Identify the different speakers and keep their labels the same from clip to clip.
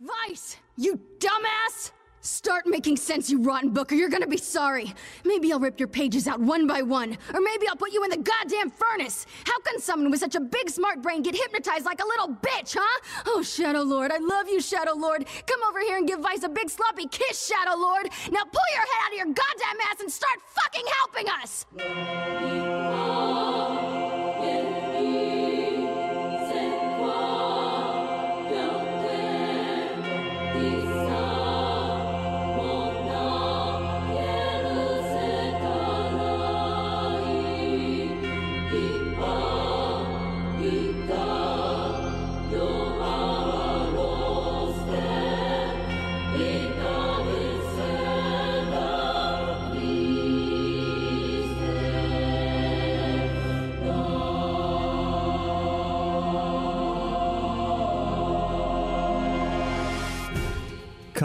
Speaker 1: Vice, you dumbass! Start making sense, you rotten book, or you're gonna be sorry. Maybe I'll rip your pages out one by one, or maybe I'll put you in the goddamn furnace. How can someone with such a big smart brain get hypnotized like a little bitch, huh? Oh, Shadow Lord, I love you, Shadow Lord. Come over here and give Vice a big sloppy kiss, Shadow Lord. Now pull your head out of your goddamn ass and start fucking helping us!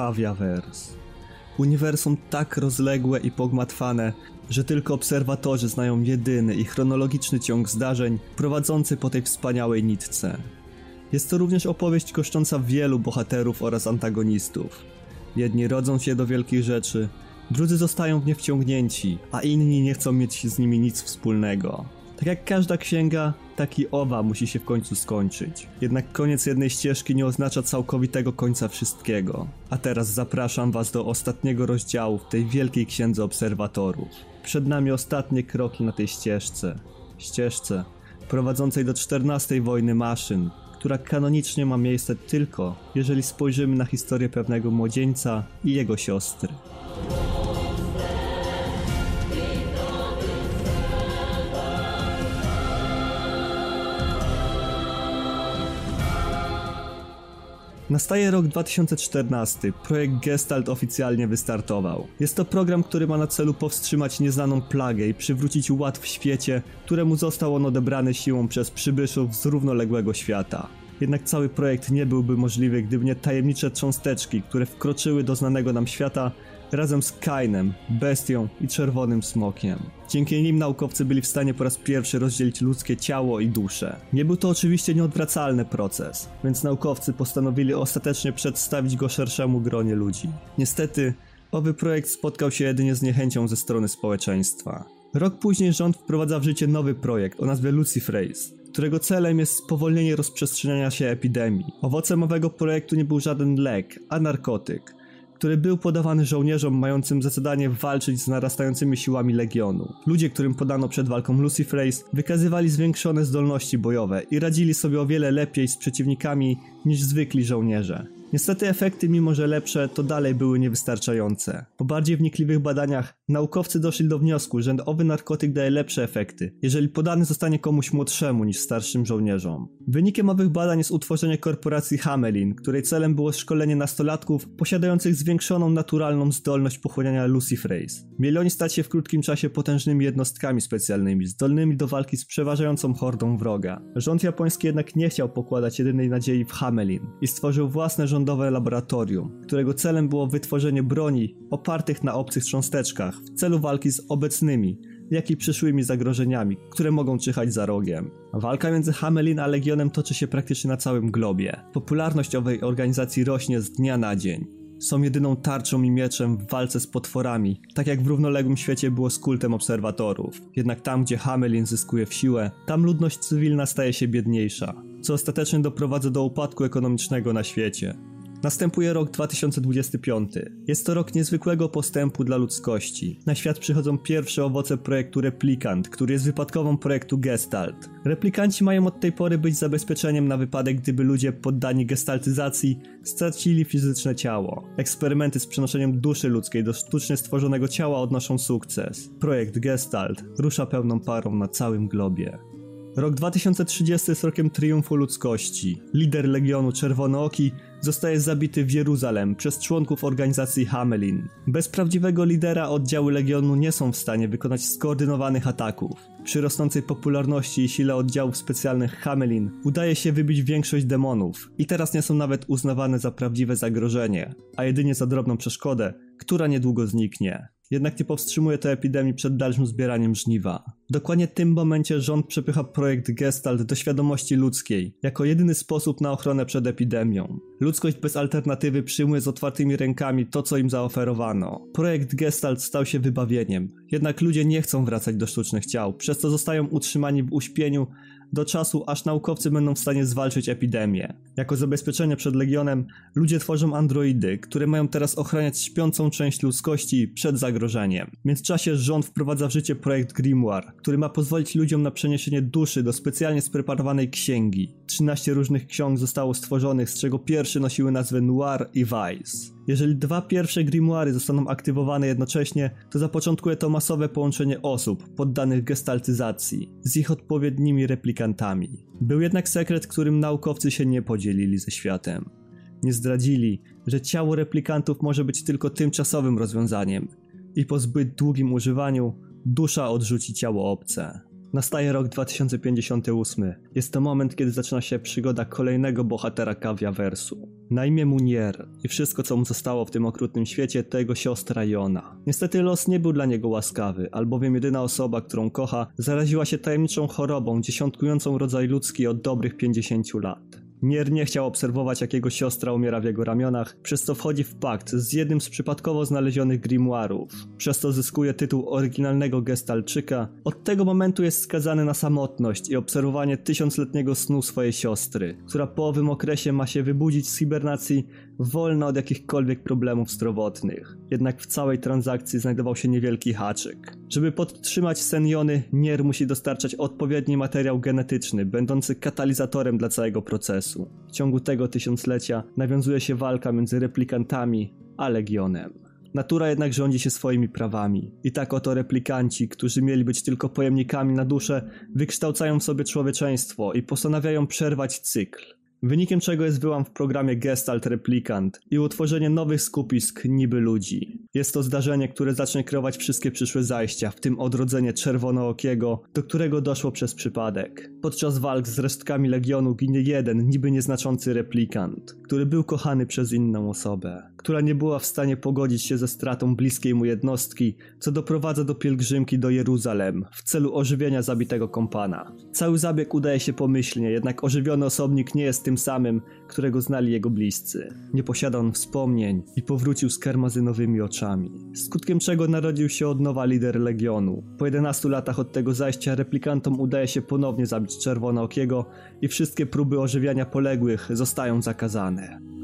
Speaker 2: Kawiawers. Uniwersum tak rozległe i pogmatwane, że tylko obserwatorzy znają jedyny i chronologiczny ciąg zdarzeń prowadzący po tej wspaniałej nitce. Jest to również opowieść koszcząca wielu bohaterów oraz antagonistów. Jedni rodzą się do wielkich rzeczy, drudzy zostają w nie wciągnięci, a inni nie chcą mieć z nimi nic wspólnego. Tak jak każda księga, tak i owa musi się w końcu skończyć. Jednak koniec jednej ścieżki nie oznacza całkowitego końca wszystkiego. A teraz zapraszam Was do ostatniego rozdziału w tej wielkiej księdze obserwatorów. Przed nami ostatnie kroki na tej ścieżce. Ścieżce prowadzącej do XIV wojny maszyn, która kanonicznie ma miejsce tylko, jeżeli spojrzymy na historię pewnego młodzieńca i jego siostry. Nastaje rok 2014. Projekt Gestalt oficjalnie wystartował. Jest to program, który ma na celu powstrzymać nieznaną plagę i przywrócić ład w świecie, któremu został on odebrany siłą przez przybyszów z równoległego świata. Jednak cały projekt nie byłby możliwy, gdyby nie tajemnicze cząsteczki, które wkroczyły do znanego nam świata razem z Kainem, bestią i czerwonym smokiem. Dzięki nim naukowcy byli w stanie po raz pierwszy rozdzielić ludzkie ciało i duszę. Nie był to oczywiście nieodwracalny proces, więc naukowcy postanowili ostatecznie przedstawić go szerszemu gronie ludzi. Niestety, owy projekt spotkał się jedynie z niechęcią ze strony społeczeństwa. Rok później rząd wprowadza w życie nowy projekt o nazwie Lucifrace, którego celem jest spowolnienie rozprzestrzeniania się epidemii. Owocem owego projektu nie był żaden lek, a narkotyk który był podawany żołnierzom mającym za zadanie walczyć z narastającymi siłami Legionu. Ludzie, którym podano przed walką Lucifrace, wykazywali zwiększone zdolności bojowe i radzili sobie o wiele lepiej z przeciwnikami niż zwykli żołnierze. Niestety efekty, mimo że lepsze, to dalej były niewystarczające. Po bardziej wnikliwych badaniach naukowcy doszli do wniosku, że owy narkotyk daje lepsze efekty, jeżeli podany zostanie komuś młodszemu niż starszym żołnierzom. Wynikiem owych badań jest utworzenie korporacji Hamelin, której celem było szkolenie nastolatków posiadających zwiększoną naturalną zdolność pochłaniania Lucifrace. Mieli oni stać się w krótkim czasie potężnymi jednostkami specjalnymi, zdolnymi do walki z przeważającą hordą wroga. Rząd japoński jednak nie chciał pokładać jedynej nadziei w Hamelin i stworzył własne rządowe laboratorium, którego celem było wytworzenie broni opartych na obcych cząsteczkach w celu walki z obecnymi, jak i przyszłymi zagrożeniami, które mogą czyhać za rogiem. Walka między Hamelin a Legionem toczy się praktycznie na całym globie. Popularność owej organizacji rośnie z dnia na dzień. Są jedyną tarczą i mieczem w walce z potworami, tak jak w równoległym świecie było z kultem obserwatorów. Jednak tam, gdzie Hamelin zyskuje w siłę, tam ludność cywilna staje się biedniejsza, co ostatecznie doprowadza do upadku ekonomicznego na świecie. Następuje rok 2025. Jest to rok niezwykłego postępu dla ludzkości. Na świat przychodzą pierwsze owoce projektu Replikant, który jest wypadkową projektu Gestalt. Replikanci mają od tej pory być zabezpieczeniem na wypadek, gdyby ludzie poddani gestaltyzacji stracili fizyczne ciało. Eksperymenty z przenoszeniem duszy ludzkiej do sztucznie stworzonego ciała odnoszą sukces. Projekt Gestalt rusza pełną parą na całym globie. Rok 2030 jest rokiem triumfu ludzkości. Lider Legionu Czerwonooki zostaje zabity w Jeruzalem przez członków organizacji Hamelin. Bez prawdziwego lidera oddziały Legionu nie są w stanie wykonać skoordynowanych ataków. Przy rosnącej popularności i sile oddziałów specjalnych Hamelin udaje się wybić większość demonów i teraz nie są nawet uznawane za prawdziwe zagrożenie, a jedynie za drobną przeszkodę, która niedługo zniknie. Jednak nie powstrzymuje to epidemii przed dalszym zbieraniem żniwa. Dokładnie w tym momencie rząd przepycha projekt Gestalt do świadomości ludzkiej, jako jedyny sposób na ochronę przed epidemią. Ludzkość bez alternatywy przyjmuje z otwartymi rękami to, co im zaoferowano. Projekt Gestalt stał się wybawieniem, jednak ludzie nie chcą wracać do sztucznych ciał, przez co zostają utrzymani w uśpieniu do czasu, aż naukowcy będą w stanie zwalczyć epidemię. Jako zabezpieczenie przed Legionem, ludzie tworzą androidy, które mają teraz ochraniać śpiącą część ludzkości przed zagrożeniem. W międzyczasie rząd wprowadza w życie projekt Grimoire, który ma pozwolić ludziom na przeniesienie duszy do specjalnie spreparowanej księgi. 13 różnych ksiąg zostało stworzonych, z czego pierwsze nosiły nazwę Noir i Vice. Jeżeli dwa pierwsze grimoiry zostaną aktywowane jednocześnie, to zapoczątkuje to masowe połączenie osób poddanych gestaltyzacji z ich odpowiednimi replikantami. Był jednak sekret, którym naukowcy się nie podzielili ze światem. Nie zdradzili, że ciało replikantów może być tylko tymczasowym rozwiązaniem i po zbyt długim używaniu dusza odrzuci ciało obce. Nastaje rok 2058. Jest to moment, kiedy zaczyna się przygoda kolejnego bohatera Kawiawersu. Na imię mu Nier i wszystko co mu zostało w tym okrutnym świecie to jego siostra Jona. Niestety los nie był dla niego łaskawy, albowiem jedyna osoba, którą kocha, zaraziła się tajemniczą chorobą dziesiątkującą rodzaj ludzki od dobrych 50 lat. Nier nie chciał obserwować, jak jego siostra umiera w jego ramionach, przez co wchodzi w pakt z jednym z przypadkowo znalezionych grimoirów. Przez to zyskuje tytuł oryginalnego gestalczyka. Od tego momentu jest skazany na samotność i obserwowanie tysiącletniego snu swojej siostry, która po owym okresie ma się wybudzić z hibernacji wolna od jakichkolwiek problemów zdrowotnych. Jednak w całej transakcji znajdował się niewielki haczyk. Żeby podtrzymać sen Jony, Nier musi dostarczać odpowiedni materiał genetyczny, będący katalizatorem dla całego procesu. W ciągu tego tysiąclecia nawiązuje się walka między replikantami a Legionem. Natura jednak rządzi się swoimi prawami. I tak oto replikanci, którzy mieli być tylko pojemnikami na duszę, wykształcają w sobie człowieczeństwo i postanawiają przerwać cykl. Wynikiem czego jest wyłam w programie Gestalt Replikant i utworzenie nowych skupisk niby ludzi. Jest to zdarzenie, które zacznie kreować wszystkie przyszłe zajścia, w tym odrodzenie Czerwonookiego, do którego doszło przez przypadek. Podczas walk z resztkami Legionu ginie jeden, niby nieznaczący replikant, który był kochany przez inną osobę, która nie była w stanie pogodzić się ze stratą bliskiej mu jednostki, co doprowadza do pielgrzymki do Jeruzalem w celu ożywienia zabitego kompana. Cały zabieg udaje się pomyślnie, jednak ożywiony osobnik nie jest tym samym, którego znali jego bliscy. Nie posiada on wspomnień i powrócił z karmazynowymi oczami. Skutkiem czego narodził się od nowa lider Legionu. Po 11 latach od tego zajścia replikantom udaje się ponownie zabić Czerwonookiego i wszystkie próby ożywiania poległych zostają zakazane.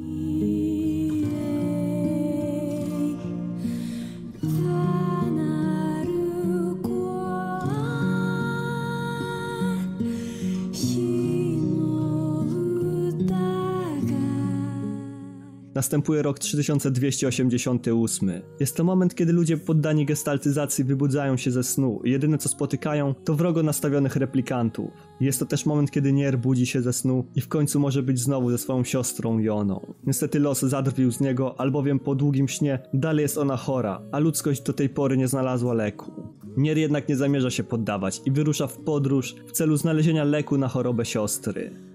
Speaker 2: Następuje rok 3288. Jest to moment, kiedy ludzie poddani gestaltyzacji wybudzają się ze snu jedyne co spotykają to wrogo nastawionych replikantów. Jest to też moment, kiedy Nier budzi się ze snu i w końcu może być znowu ze swoją siostrą Joną. Niestety los zadrwił z niego, albowiem po długim śnie dalej jest ona chora, a ludzkość do tej pory nie znalazła leku. Nier jednak nie zamierza się poddawać i wyrusza w podróż w celu znalezienia leku na chorobę siostry.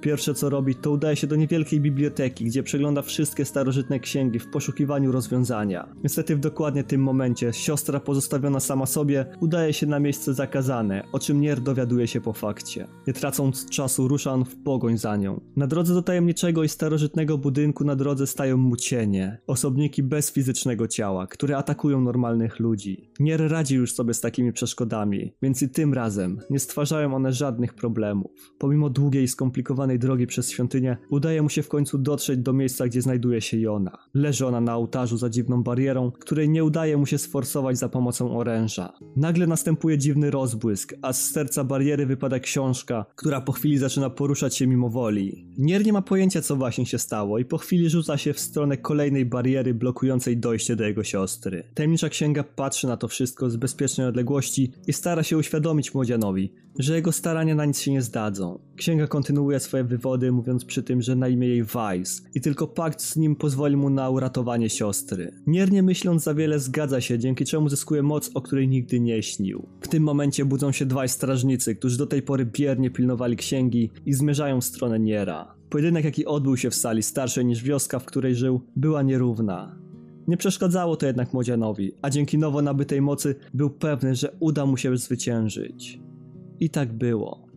Speaker 2: Pierwsze co robi, to udaje się do niewielkiej biblioteki, gdzie przegląda wszystkie starożytne księgi w poszukiwaniu rozwiązania. Niestety w dokładnie tym momencie siostra pozostawiona sama sobie udaje się na miejsce zakazane, o czym Nier dowiaduje się po fakcie. Nie tracąc czasu rusza on w pogoń za nią. Na drodze do tajemniczego i starożytnego budynku na drodze stają mu cienie, osobniki bez fizycznego ciała, które atakują normalnych ludzi. Nier radzi już sobie z takimi przeszkodami, więc i tym razem nie stwarzają one żadnych problemów. Pomimo długiej i skomplikowanej drogi przez świątynię, udaje mu się w końcu dotrzeć do miejsca, gdzie znajduje się Jona. Leży ona na ołtarzu za dziwną barierą, której nie udaje mu się sforsować za pomocą oręża. Nagle następuje dziwny rozbłysk, a z serca bariery wypada książka, która po chwili zaczyna poruszać się mimo woli. Nier nie ma pojęcia, co właśnie się stało i po chwili rzuca się w stronę kolejnej bariery blokującej dojście do jego siostry. Tajemnicza księga patrzy na to wszystko z bezpiecznej odległości i stara się uświadomić młodzianowi, że jego starania na nic się nie zdadzą. Księga kontynuuje swoje wywody, mówiąc przy tym, że na imię jej Vice i tylko pakt z nim pozwoli mu na uratowanie siostry. Miernie myśląc za wiele zgadza się, dzięki czemu zyskuje moc, o której nigdy nie śnił. W tym momencie budzą się dwaj strażnicy, którzy do tej pory biernie pilnowali księgi i zmierzają w stronę Niera. Pojedynek, jaki odbył się w sali starszej niż wioska, w której żył, była nierówna. Nie przeszkadzało to jednak młodzianowi, a dzięki nowo nabytej mocy był pewny, że uda mu się zwyciężyć. I tak było.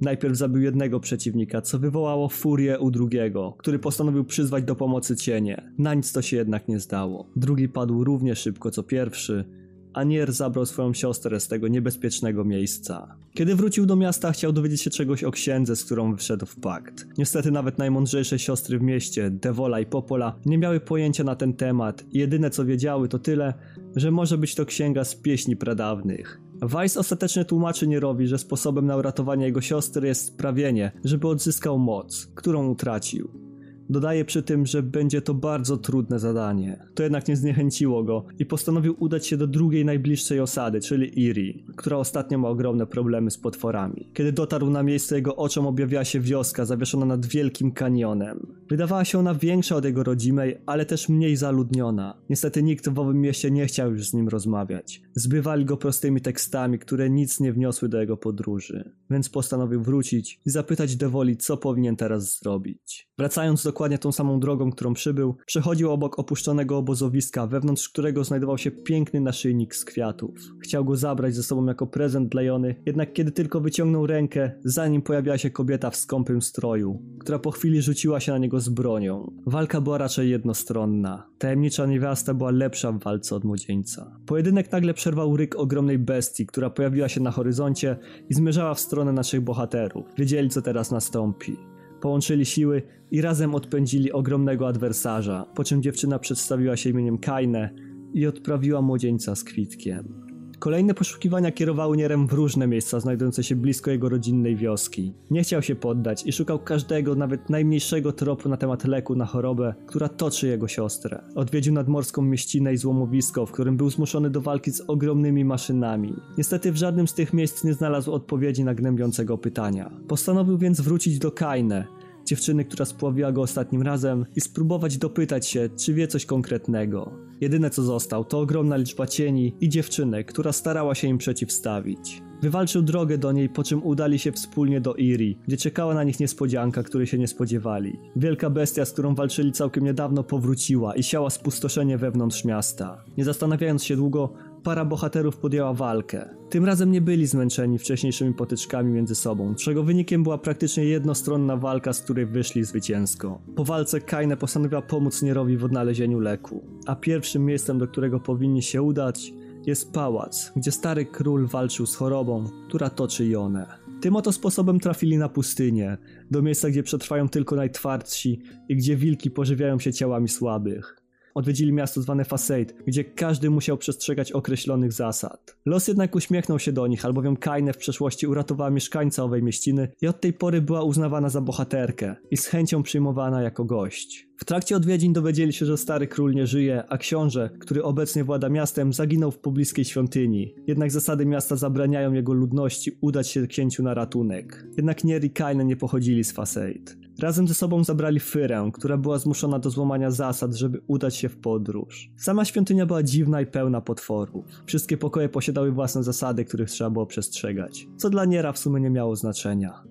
Speaker 2: Najpierw zabił jednego przeciwnika, co wywołało furię u drugiego, który postanowił przyzwać do pomocy cienie. Na nic to się jednak nie zdało. Drugi padł równie szybko co pierwszy, a Nier zabrał swoją siostrę z tego niebezpiecznego miejsca. Kiedy wrócił do miasta, chciał dowiedzieć się czegoś o księdze, z którą wszedł w pakt. Niestety nawet najmądrzejsze siostry w mieście, Devola i Popola, nie miały pojęcia na ten temat jedyne co wiedziały to tyle, że może być to księga z pieśni pradawnych. Weiss ostatecznie tłumaczy Nierowi, że sposobem na uratowanie jego siostry jest sprawienie, żeby odzyskał moc, którą utracił. Dodaje przy tym, że będzie to bardzo trudne zadanie. To jednak nie zniechęciło go i postanowił udać się do drugiej najbliższej osady, czyli Erie, która ostatnio ma ogromne problemy z potworami. Kiedy dotarł na miejsce, jego oczom objawiła się wioska zawieszona nad wielkim kanionem. Wydawała się ona większa od jego rodzimej, ale też mniej zaludniona. Niestety nikt w owym mieście nie chciał już z nim rozmawiać. Zbywali go prostymi tekstami, które nic nie wniosły do jego podróży. Więc postanowił wrócić i zapytać Devoli, co powinien teraz zrobić. Wracając do dokładnie tą samą drogą, którą przybył, przechodził obok opuszczonego obozowiska, wewnątrz którego znajdował się piękny naszyjnik z kwiatów. Chciał go zabrać ze sobą jako prezent dla Jony, jednak kiedy tylko wyciągnął rękę, za nim pojawiła się kobieta w skąpym stroju, która po chwili rzuciła się na niego z bronią. Walka była raczej jednostronna. Tajemnicza niewiasta była lepsza w walce od młodzieńca. Pojedynek nagle przerwał ryk ogromnej bestii, która pojawiła się na horyzoncie i zmierzała w stronę naszych bohaterów. Wiedzieli, co teraz nastąpi. Połączyli siły i razem odpędzili ogromnego adwersarza, po czym dziewczyna przedstawiła się imieniem Kaine i odprawiła młodzieńca z kwitkiem. Kolejne poszukiwania kierowały Nierem w różne miejsca znajdujące się blisko jego rodzinnej wioski. Nie chciał się poddać i szukał każdego, nawet najmniejszego tropu na temat leku na chorobę, która toczy jego siostrę. Odwiedził nadmorską mieścinę i złomowisko, w którym był zmuszony do walki z ogromnymi maszynami. Niestety w żadnym z tych miejsc nie znalazł odpowiedzi na gnębiącego pytania. Postanowił więc wrócić do Kaine, dziewczyny, która spławiła go ostatnim razem i spróbować dopytać się, czy wie coś konkretnego. Jedyne co został to ogromna liczba cieni i dziewczynek, która starała się im przeciwstawić. Wywalczył drogę do niej, po czym udali się wspólnie do Iri, gdzie czekała na nich niespodzianka, której się nie spodziewali. Wielka bestia, z którą walczyli całkiem niedawno, powróciła i siała spustoszenie wewnątrz miasta. Nie zastanawiając się długo, para bohaterów podjęła walkę. Tym razem nie byli zmęczeni wcześniejszymi potyczkami między sobą, czego wynikiem była praktycznie jednostronna walka, z której wyszli zwycięsko. Po walce Kaine postanowiła pomóc Nierowi w odnalezieniu leku, a pierwszym miejscem, do którego powinni się udać, jest pałac, gdzie stary król walczył z chorobą, która toczy Jonę. Tym oto sposobem trafili na pustynię, do miejsca, gdzie przetrwają tylko najtwardsi i gdzie wilki pożywiają się ciałami słabych. Odwiedzili miasto zwane Faseid, gdzie każdy musiał przestrzegać określonych zasad. Los jednak uśmiechnął się do nich, albowiem Kaine w przeszłości uratowała mieszkańca owej mieściny i od tej pory była uznawana za bohaterkę i z chęcią przyjmowana jako gość. W trakcie odwiedzin dowiedzieli się, że stary król nie żyje, a książę, który obecnie włada miastem, zaginął w pobliskiej świątyni. Jednak zasady miasta zabraniają jego ludności udać się księciu na ratunek. Jednak Nier i Kaine nie pochodzili z Faseid. Razem ze sobą zabrali Fyrę, która była zmuszona do złamania zasad, żeby udać się w podróż. Sama świątynia była dziwna i pełna potworów. Wszystkie pokoje posiadały własne zasady, których trzeba było przestrzegać, co dla Niera w sumie nie miało znaczenia.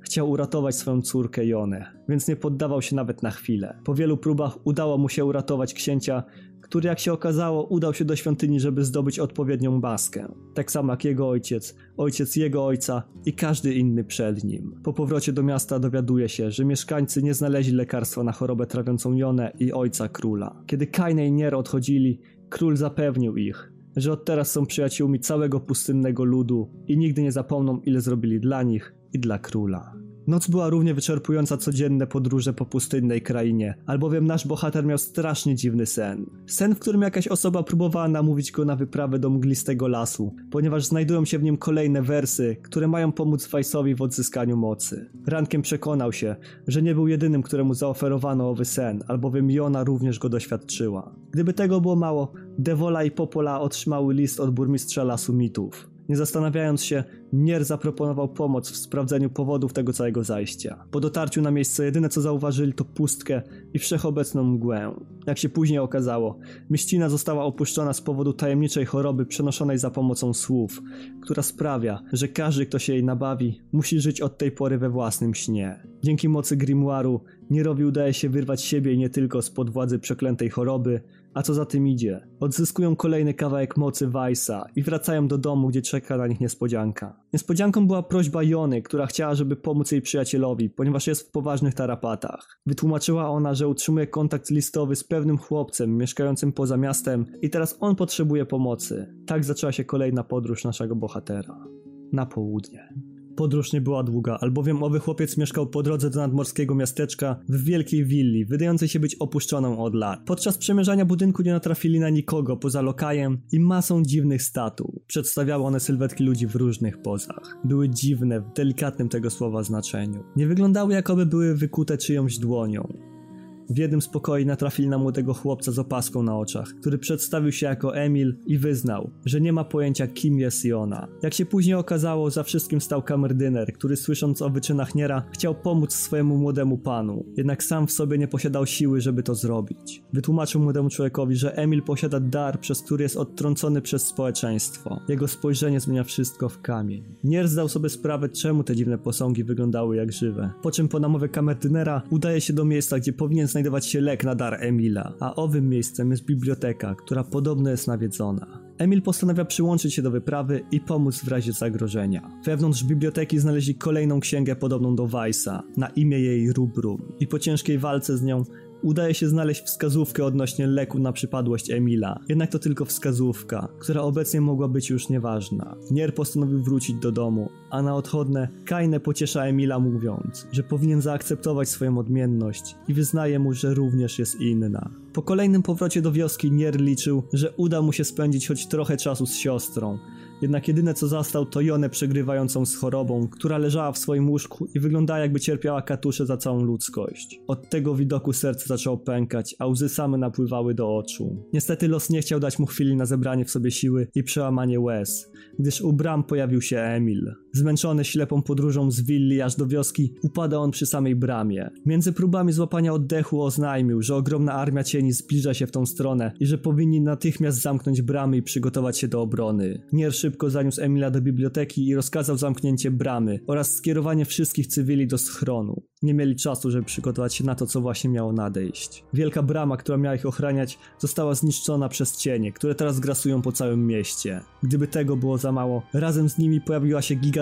Speaker 2: Chciał uratować swoją córkę Jonę, więc nie poddawał się nawet na chwilę. Po wielu próbach udało mu się uratować księcia, który jak się okazało udał się do świątyni, żeby zdobyć odpowiednią maskę. Tak samo jak jego ojciec, ojciec jego ojca i każdy inny przed nim. Po powrocie do miasta dowiaduje się, że mieszkańcy nie znaleźli lekarstwa na chorobę trawiącą Jonę i ojca króla. Kiedy Kaine i Nier odchodzili, król zapewnił ich, że od teraz są przyjaciółmi całego pustynnego ludu i nigdy nie zapomną ile zrobili dla nich i dla króla. Noc była równie wyczerpująca codzienne podróże po pustynnej krainie, albowiem nasz bohater miał strasznie dziwny sen. Sen, w którym jakaś osoba próbowała namówić go na wyprawę do mglistego lasu, ponieważ znajdują się w nim kolejne wersy, które mają pomóc Fajsowi w odzyskaniu mocy. Rankiem przekonał się, że nie był jedynym, któremu zaoferowano owy sen, albowiem Jona również go doświadczyła. Gdyby tego było mało, Devola i Popola otrzymały list od burmistrza lasu mitów. Nie zastanawiając się, Nier zaproponował pomoc w sprawdzeniu powodów tego całego zajścia. Po dotarciu na miejsce jedyne co zauważyli to pustkę i wszechobecną mgłę. Jak się później okazało, mieścina została opuszczona z powodu tajemniczej choroby przenoszonej za pomocą słów, która sprawia, że każdy, kto się jej nabawi, musi żyć od tej pory we własnym śnie. Dzięki mocy grimoiru Nierowi udaje się wyrwać siebie nie tylko spod władzy przeklętej choroby, a co za tym idzie, odzyskują kolejny kawałek mocy Weissa i wracają do domu, gdzie czeka na nich niespodzianka. Niespodzianką była prośba Jony, która chciała, żeby pomóc jej przyjacielowi, ponieważ jest w poważnych tarapatach. Wytłumaczyła ona, że utrzymuje kontakt listowy z pewnym chłopcem mieszkającym poza miastem i teraz on potrzebuje pomocy. Tak zaczęła się kolejna podróż naszego bohatera. Na południe. Podróż nie była długa, albowiem owy chłopiec mieszkał po drodze do nadmorskiego miasteczka w wielkiej willi, wydającej się być opuszczoną od lat. Podczas przemierzania budynku nie natrafili na nikogo poza lokajem i masą dziwnych statuł. Przedstawiały one sylwetki ludzi w różnych pozach. Były dziwne w delikatnym tego słowa znaczeniu. Nie wyglądały jakoby były wykute czyjąś dłonią. W jednym z pokoi natrafili na młodego chłopca z opaską na oczach, który przedstawił się jako Emil i wyznał, że nie ma pojęcia kim jest Jona. Jak się później okazało, za wszystkim stał kamerdyner, który słysząc o wyczynach Niera chciał pomóc swojemu młodemu panu, jednak sam w sobie nie posiadał siły, żeby to zrobić. Wytłumaczył młodemu człowiekowi, że Emil posiada dar, przez który jest odtrącony przez społeczeństwo. Jego spojrzenie zmienia wszystko w kamień. Nier zdał sobie sprawę, czemu te dziwne posągi wyglądały jak żywe. Po czym po namowie kamerdynera udaje się do miejsca, gdzie powinien znajdować się lek na dar Emila, a owym miejscem jest biblioteka, która podobno jest nawiedzona. Emil postanawia przyłączyć się do wyprawy i pomóc w razie zagrożenia. Wewnątrz biblioteki znaleźli kolejną księgę podobną do Weissa, na imię jej Rubrum i po ciężkiej walce z nią udaje się znaleźć wskazówkę odnośnie leku na przypadłość Emila. Jednak to tylko wskazówka, która obecnie mogła być już nieważna. Nier postanowił wrócić do domu, a na odchodne Kaine pociesza Emila mówiąc, że powinien zaakceptować swoją odmienność i wyznaje mu, że również jest inna. Po kolejnym powrocie do wioski Nier liczył, że uda mu się spędzić choć trochę czasu z siostrą, jednak jedyne co zastał to Jonę przegrywającą z chorobą, która leżała w swoim łóżku i wyglądała jakby cierpiała katusze za całą ludzkość. Od tego widoku serce zaczęło pękać, a łzy same napływały do oczu. Niestety los nie chciał dać mu chwili na zebranie w sobie siły i przełamanie łez, gdyż u bram pojawił się Emil. Zmęczony ślepą podróżą z willi aż do wioski, upada on przy samej bramie. Między próbami złapania oddechu oznajmił, że ogromna armia cieni zbliża się w tą stronę i że powinni natychmiast zamknąć bramy i przygotować się do obrony. Nier szybko zaniósł Emila do biblioteki i rozkazał zamknięcie bramy oraz skierowanie wszystkich cywili do schronu. Nie mieli czasu, żeby przygotować się na to, co właśnie miało nadejść. Wielka brama, która miała ich ochraniać, została zniszczona przez cienie, które teraz grasują po całym mieście. Gdyby tego było za mało, razem z nimi pojawiła się gigantyczna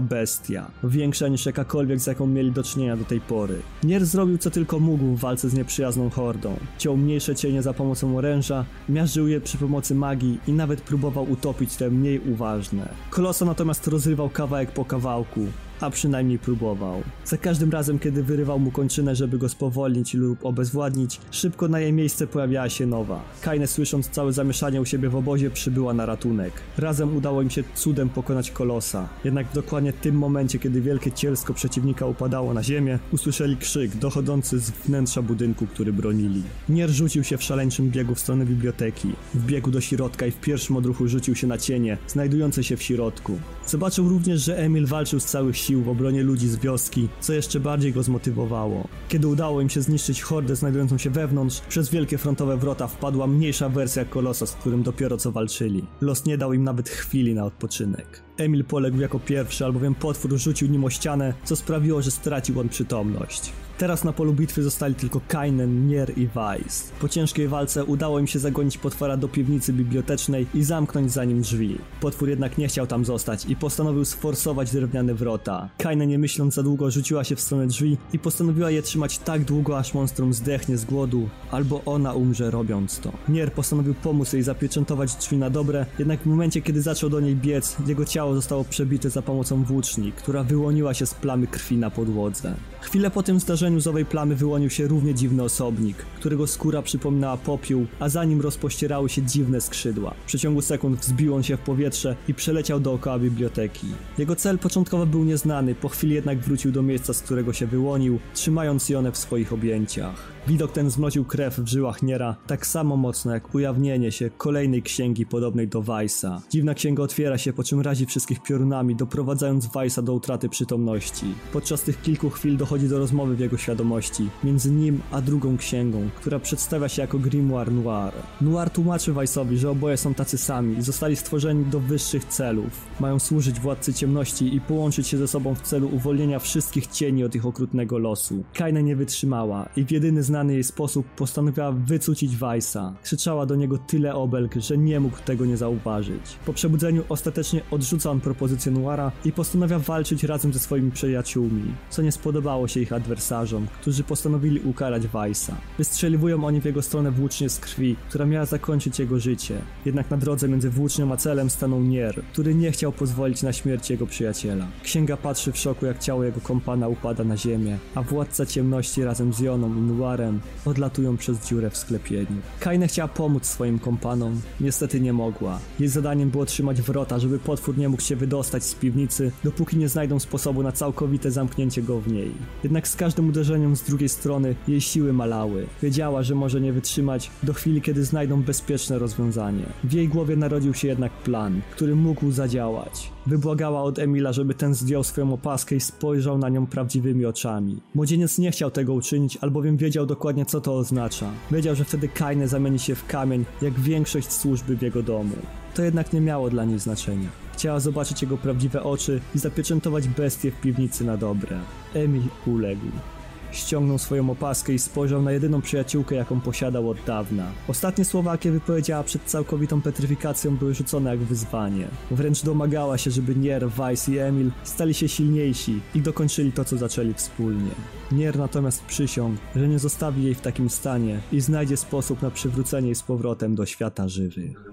Speaker 2: bestia, większa niż jakakolwiek z jaką mieli do czynienia do tej pory. Nier zrobił co tylko mógł w walce z nieprzyjazną hordą. Ciął mniejsze cienie za pomocą oręża, miażdżył je przy pomocy magii i nawet próbował utopić te mniej uważne. Kolosa natomiast rozrywał kawałek po kawałku, a przynajmniej próbował. Za każdym razem, kiedy wyrywał mu kończynę, żeby go spowolnić lub obezwładnić, szybko na jej miejsce pojawiała się nowa. Kaine słysząc całe zamieszanie u siebie w obozie przybyła na ratunek. Razem udało im się cudem pokonać kolosa. Jednak w dokładnie tym momencie, kiedy wielkie cielsko przeciwnika upadało na ziemię, usłyszeli krzyk dochodzący z wnętrza budynku, który bronili. Nier rzucił się w szaleńczym biegu w stronę biblioteki. Wbiegł do środka i w pierwszym odruchu rzucił się na cienie, znajdujące się w środku. Zobaczył również, że Emil walczył z całych sił w obronie ludzi z wioski, co jeszcze bardziej go zmotywowało. Kiedy udało im się zniszczyć hordę znajdującą się wewnątrz, przez wielkie frontowe wrota wpadła mniejsza wersja kolosa, z którym dopiero co walczyli. Los nie dał im nawet chwili na odpoczynek. Emil poległ jako pierwszy, albowiem potwór rzucił nim o ścianę, co sprawiło, że stracił on przytomność. Teraz na polu bitwy zostali tylko Kainen, Nier i Weiss. Po ciężkiej walce udało im się zagonić potwora do piwnicy bibliotecznej i zamknąć za nim drzwi. Potwór jednak nie chciał tam zostać i postanowił sforsować drewniane wrota. Kainen nie myśląc za długo rzuciła się w stronę drzwi i postanowiła je trzymać tak długo, aż monstrum zdechnie z głodu, albo ona umrze robiąc to. Nier postanowił pomóc jej zapieczętować drzwi na dobre, jednak w momencie kiedy zaczął do niej biec, jego ciało zostało przebite za pomocą włóczni, która wyłoniła się z plamy krwi na podłodze. Chwilę po tym zdarzeniu z owej plamy wyłonił się równie dziwny osobnik, którego skóra przypominała popiół, a za nim rozpościerały się dziwne skrzydła. W przeciągu sekund wzbił on się w powietrze i przeleciał dookoła biblioteki. Jego cel początkowo był nieznany, po chwili jednak wrócił do miejsca, z którego się wyłonił, trzymając Jonę w swoich objęciach. Widok ten zmroził krew w żyłach Niera tak samo mocno jak ujawnienie się kolejnej księgi podobnej do Weissa. Dziwna księga otwiera się, po czym razi wszystkich piorunami, doprowadzając Weissa do utraty przytomności. Podczas tych kilku chwil dochodzi do rozmowy w jego świadomości między nim a drugą księgą, która przedstawia się jako Grimoire Noir. Noir tłumaczy Weissowi, że oboje są tacy sami i zostali stworzeni do wyższych celów. Mają służyć władcy ciemności i połączyć się ze sobą w celu uwolnienia wszystkich cieni od ich okrutnego losu. Kaine nie wytrzymała i w jedyny znany jej sposób postanowiła wycucić Weissa. Krzyczała do niego tyle obelg, że nie mógł tego nie zauważyć. Po przebudzeniu ostatecznie odrzuca on propozycję Noira i postanawia walczyć razem ze swoimi przyjaciółmi, co nie spodobało się ich adwersarzom, którzy postanowili ukarać Weissa. Wystrzeliwują oni w jego stronę włócznię z krwi, która miała zakończyć jego życie. Jednak na drodze między włócznią a celem stanął Nier, który nie chciał pozwolić na śmierć jego przyjaciela. Księga patrzy w szoku, jak ciało jego kompana upada na ziemię, a władca ciemności razem z Joną i Noirem odlatują przez dziurę w sklepieniu. Kaine chciała pomóc swoim kompanom, niestety nie mogła. Jej zadaniem było trzymać wrota, żeby potwór nie mógł się wydostać z piwnicy, dopóki nie znajdą sposobu na całkowite zamknięcie go w niej. Jednak z każdym uderzeniem z drugiej strony jej siły malały. Wiedziała, że może nie wytrzymać do chwili, kiedy znajdą bezpieczne rozwiązanie. W jej głowie narodził się jednak plan, który mógł zadziałać. Wybłagała od Emila, żeby ten zdjął swoją opaskę i spojrzał na nią prawdziwymi oczami. Młodzieniec nie chciał tego uczynić, albowiem wiedział dokładnie co to oznacza. Wiedział, że wtedy Kaine zamieni się w kamień, jak większość służby w jego domu. To jednak nie miało dla niej znaczenia. Chciała zobaczyć jego prawdziwe oczy i zapieczętować bestię w piwnicy na dobre. Emil uległ. Ściągnął swoją opaskę i spojrzał na jedyną przyjaciółkę, jaką posiadał od dawna. Ostatnie słowa, jakie wypowiedziała przed całkowitą petryfikacją, były rzucone jak wyzwanie. Wręcz domagała się, żeby Nier, Weiss i Emil stali się silniejsi i dokończyli to, co zaczęli wspólnie. Nier natomiast przysiągł, że nie zostawi jej w takim stanie i znajdzie sposób na przywrócenie jej z powrotem do świata żywych.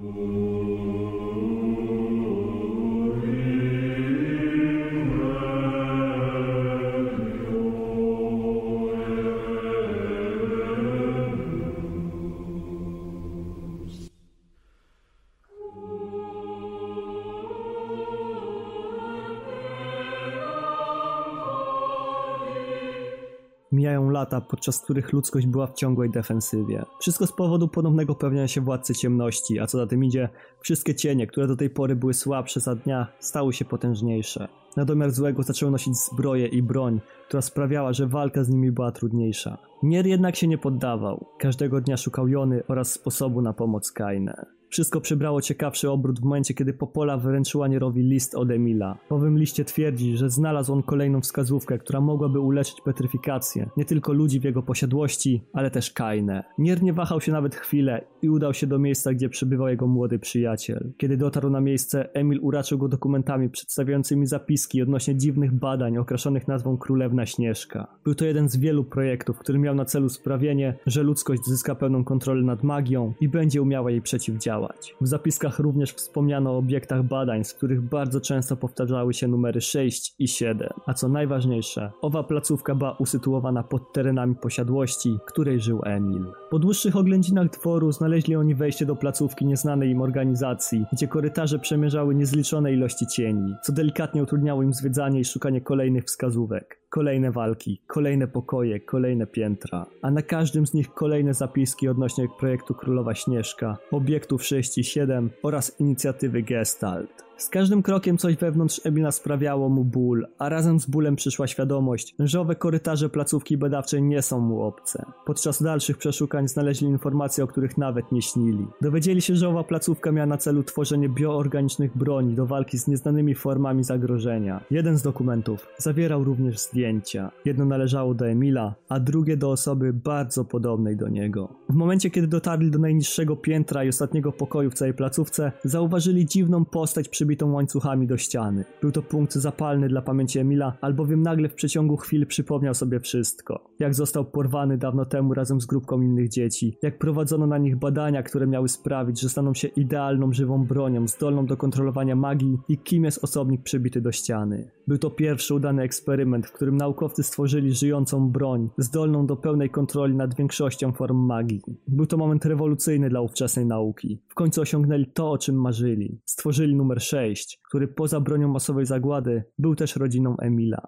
Speaker 2: Mijają lata, podczas których ludzkość była w ciągłej defensywie. Wszystko z powodu ponownego pełnienia się władcy ciemności, a co za tym idzie, wszystkie cienie, które do tej pory były słabsze za dnia, stały się potężniejsze. Na domiar złego zaczęły nosić zbroję i broń, która sprawiała, że walka z nimi była trudniejsza. Nier jednak się nie poddawał. Każdego dnia szukał Jony oraz sposobu na pomoc Kaine. Wszystko przybrało ciekawszy obrót w momencie, kiedy Popola wręczyła Nierowi list od Emila. W owym liście twierdzi, że znalazł on kolejną wskazówkę, która mogłaby uleczyć petryfikację nie tylko ludzi w jego posiadłości, ale też Kainę. Nier nie wahał się nawet chwilę i udał się do miejsca, gdzie przebywał jego młody przyjaciel. Kiedy dotarł na miejsce, Emil uraczył go dokumentami przedstawiającymi zapiski odnośnie dziwnych badań okraszonych nazwą Królewna Śnieżka. Był to jeden z wielu projektów, który miał na celu sprawienie, że ludzkość zyska pełną kontrolę nad magią i będzie umiała jej przeciwdziałać działać. W zapiskach również wspomniano o obiektach badań, z których bardzo często powtarzały się numery 6 i 7. A co najważniejsze, owa placówka była usytuowana pod terenami posiadłości, której żył Emil. Po dłuższych oględzinach dworu znaleźli oni wejście do placówki nieznanej im organizacji, gdzie korytarze przemierzały niezliczone ilości cieni, co delikatnie utrudniało im zwiedzanie i szukanie kolejnych wskazówek. Kolejne walki, kolejne pokoje, kolejne piętra, a na każdym z nich kolejne zapiski odnośnie projektu Królowa Śnieżka, obiektów 6 i 7 oraz inicjatywy Gestalt. Z każdym krokiem coś wewnątrz Emila sprawiało mu ból, a razem z bólem przyszła świadomość, że owe korytarze placówki badawczej nie są mu obce. Podczas dalszych przeszukań znaleźli informacje, o których nawet nie śnili. Dowiedzieli się, że owa placówka miała na celu tworzenie bioorganicznych broni do walki z nieznanymi formami zagrożenia. Jeden z dokumentów zawierał również zdjęcia. Jedno należało do Emila, a drugie do osoby bardzo podobnej do niego. W momencie, kiedy dotarli do najniższego piętra i ostatniego pokoju w całej placówce, zauważyli dziwną postać przy przybitą łańcuchami do ściany. Był to punkt zapalny dla pamięci Emila, albowiem nagle w przeciągu chwil przypomniał sobie wszystko. Jak został porwany dawno temu razem z grupką innych dzieci, jak prowadzono na nich badania, które miały sprawić, że staną się idealną żywą bronią, zdolną do kontrolowania magii i kim jest osobnik przybity do ściany. Był to pierwszy udany eksperyment, w którym naukowcy stworzyli żyjącą broń, zdolną do pełnej kontroli nad większością form magii. Był to moment rewolucyjny dla ówczesnej nauki. W końcu osiągnęli to, o czym marzyli. Stworzyli numer 6, który poza bronią masowej zagłady był też rodziną Emila.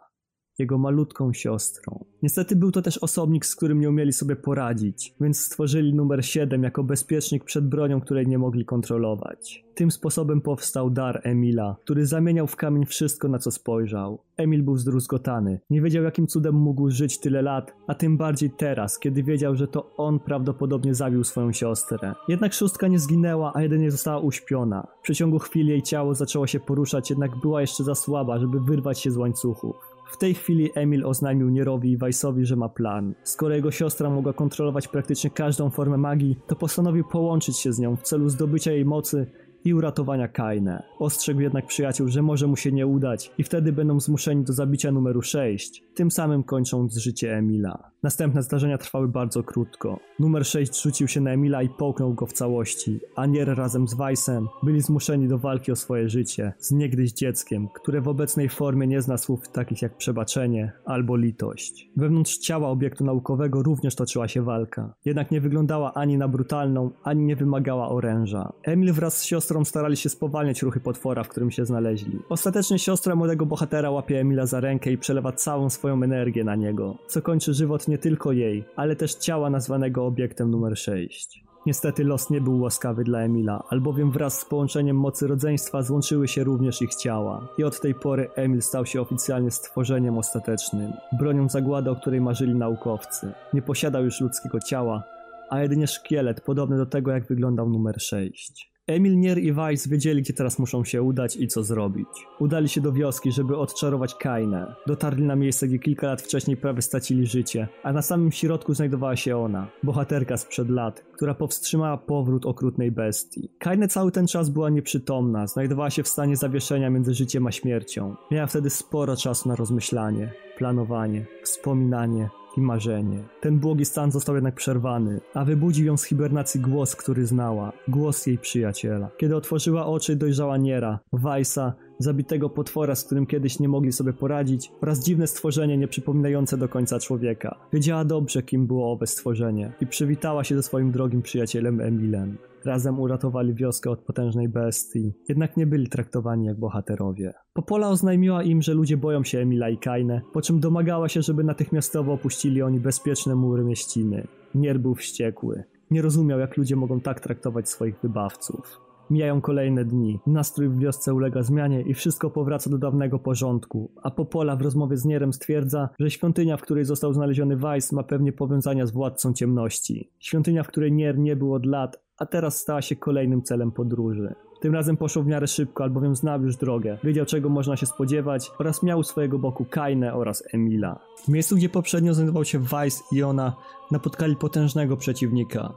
Speaker 2: Jego malutką siostrą. Niestety był to też osobnik, z którym nie umieli sobie poradzić, więc stworzyli numer 7 jako bezpiecznik przed bronią, której nie mogli kontrolować. Tym sposobem powstał dar Emila, który zamieniał w kamień wszystko, na co spojrzał. Emil był zdruzgotany. Nie wiedział, jakim cudem mógł żyć tyle lat, a tym bardziej teraz, kiedy wiedział, że to on prawdopodobnie zabił swoją siostrę. Jednak szóstka nie zginęła, a jedynie została uśpiona. W przeciągu chwili jej ciało zaczęło się poruszać, jednak była jeszcze za słaba, żeby wyrwać się z łańcuchów. W tej chwili Emil oznajmił Nierowi i Weissowi, że ma plan. Skoro jego siostra mogła kontrolować praktycznie każdą formę magii, to postanowił połączyć się z nią w celu zdobycia jej mocy i uratowania Kaine. Ostrzegł jednak przyjaciół, że może mu się nie udać i wtedy będą zmuszeni do zabicia numeru 6, tym samym kończąc życie Emila. Następne zdarzenia trwały bardzo krótko. Numer 6 rzucił się na Emila i połknął go w całości. Anier razem z Weissem byli zmuszeni do walki o swoje życie z niegdyś dzieckiem, które w obecnej formie nie zna słów takich jak przebaczenie albo litość. Wewnątrz ciała obiektu naukowego również toczyła się walka. Jednak nie wyglądała ani na brutalną, ani nie wymagała oręża. Emil wraz z siostrą starali się spowalniać ruchy potwora, w którym się znaleźli. Ostatecznie siostra młodego bohatera łapie Emila za rękę i przelewa całą swoją energię na niego, co kończy żywot nie tylko jej, ale też ciała nazwanego obiektem numer 6. Niestety los nie był łaskawy dla Emila, albowiem wraz z połączeniem mocy rodzeństwa złączyły się również ich ciała. I od tej pory Emil stał się oficjalnie stworzeniem ostatecznym, bronią zagłady, o której marzyli naukowcy. Nie posiadał już ludzkiego ciała, a jedynie szkielet podobny do tego, jak wyglądał numer 6. Emil, Nier i Weiss wiedzieli, gdzie teraz muszą się udać i co zrobić. Udali się do wioski, żeby odczarować Kainę. Dotarli na miejsce, gdzie kilka lat wcześniej prawie stracili życie, a na samym środku znajdowała się ona, bohaterka sprzed lat, która powstrzymała powrót okrutnej bestii. Kainę cały ten czas była nieprzytomna, znajdowała się w stanie zawieszenia między życiem a śmiercią. Miała wtedy sporo czasu na rozmyślanie, planowanie, wspominanie, i marzenie. Ten błogi stan został jednak przerwany, a wybudził ją z hibernacji głos, który znała. Głos jej przyjaciela. Kiedy otworzyła oczy, dojrzała Niera, Weissa, zabitego potwora, z którym kiedyś nie mogli sobie poradzić, oraz dziwne stworzenie nieprzypominające do końca człowieka. Wiedziała dobrze, kim było owe stworzenie i przywitała się ze swoim drogim przyjacielem Emilem. Razem uratowali wioskę od potężnej bestii, jednak nie byli traktowani jak bohaterowie. Popola oznajmiła im, że ludzie boją się Emila i Kaine, po czym domagała się, żeby natychmiastowo opuścili oni bezpieczne mury mieściny. Nier był wściekły. Nie rozumiał, jak ludzie mogą tak traktować swoich wybawców. Mijają kolejne dni, nastrój w wiosce ulega zmianie i wszystko powraca do dawnego porządku, a Popola w rozmowie z Nierem stwierdza, że świątynia, w której został znaleziony Weiss ma pewnie powiązania z władcą ciemności. Świątynia, w której Nier nie był od lat, a teraz stała się kolejnym celem podróży. Tym razem poszło w miarę szybko, albowiem znał już drogę, wiedział czego można się spodziewać oraz miał u swojego boku Kainę oraz Emila. W miejscu, gdzie poprzednio znajdował się Weiss i ona, napotkali potężnego przeciwnika.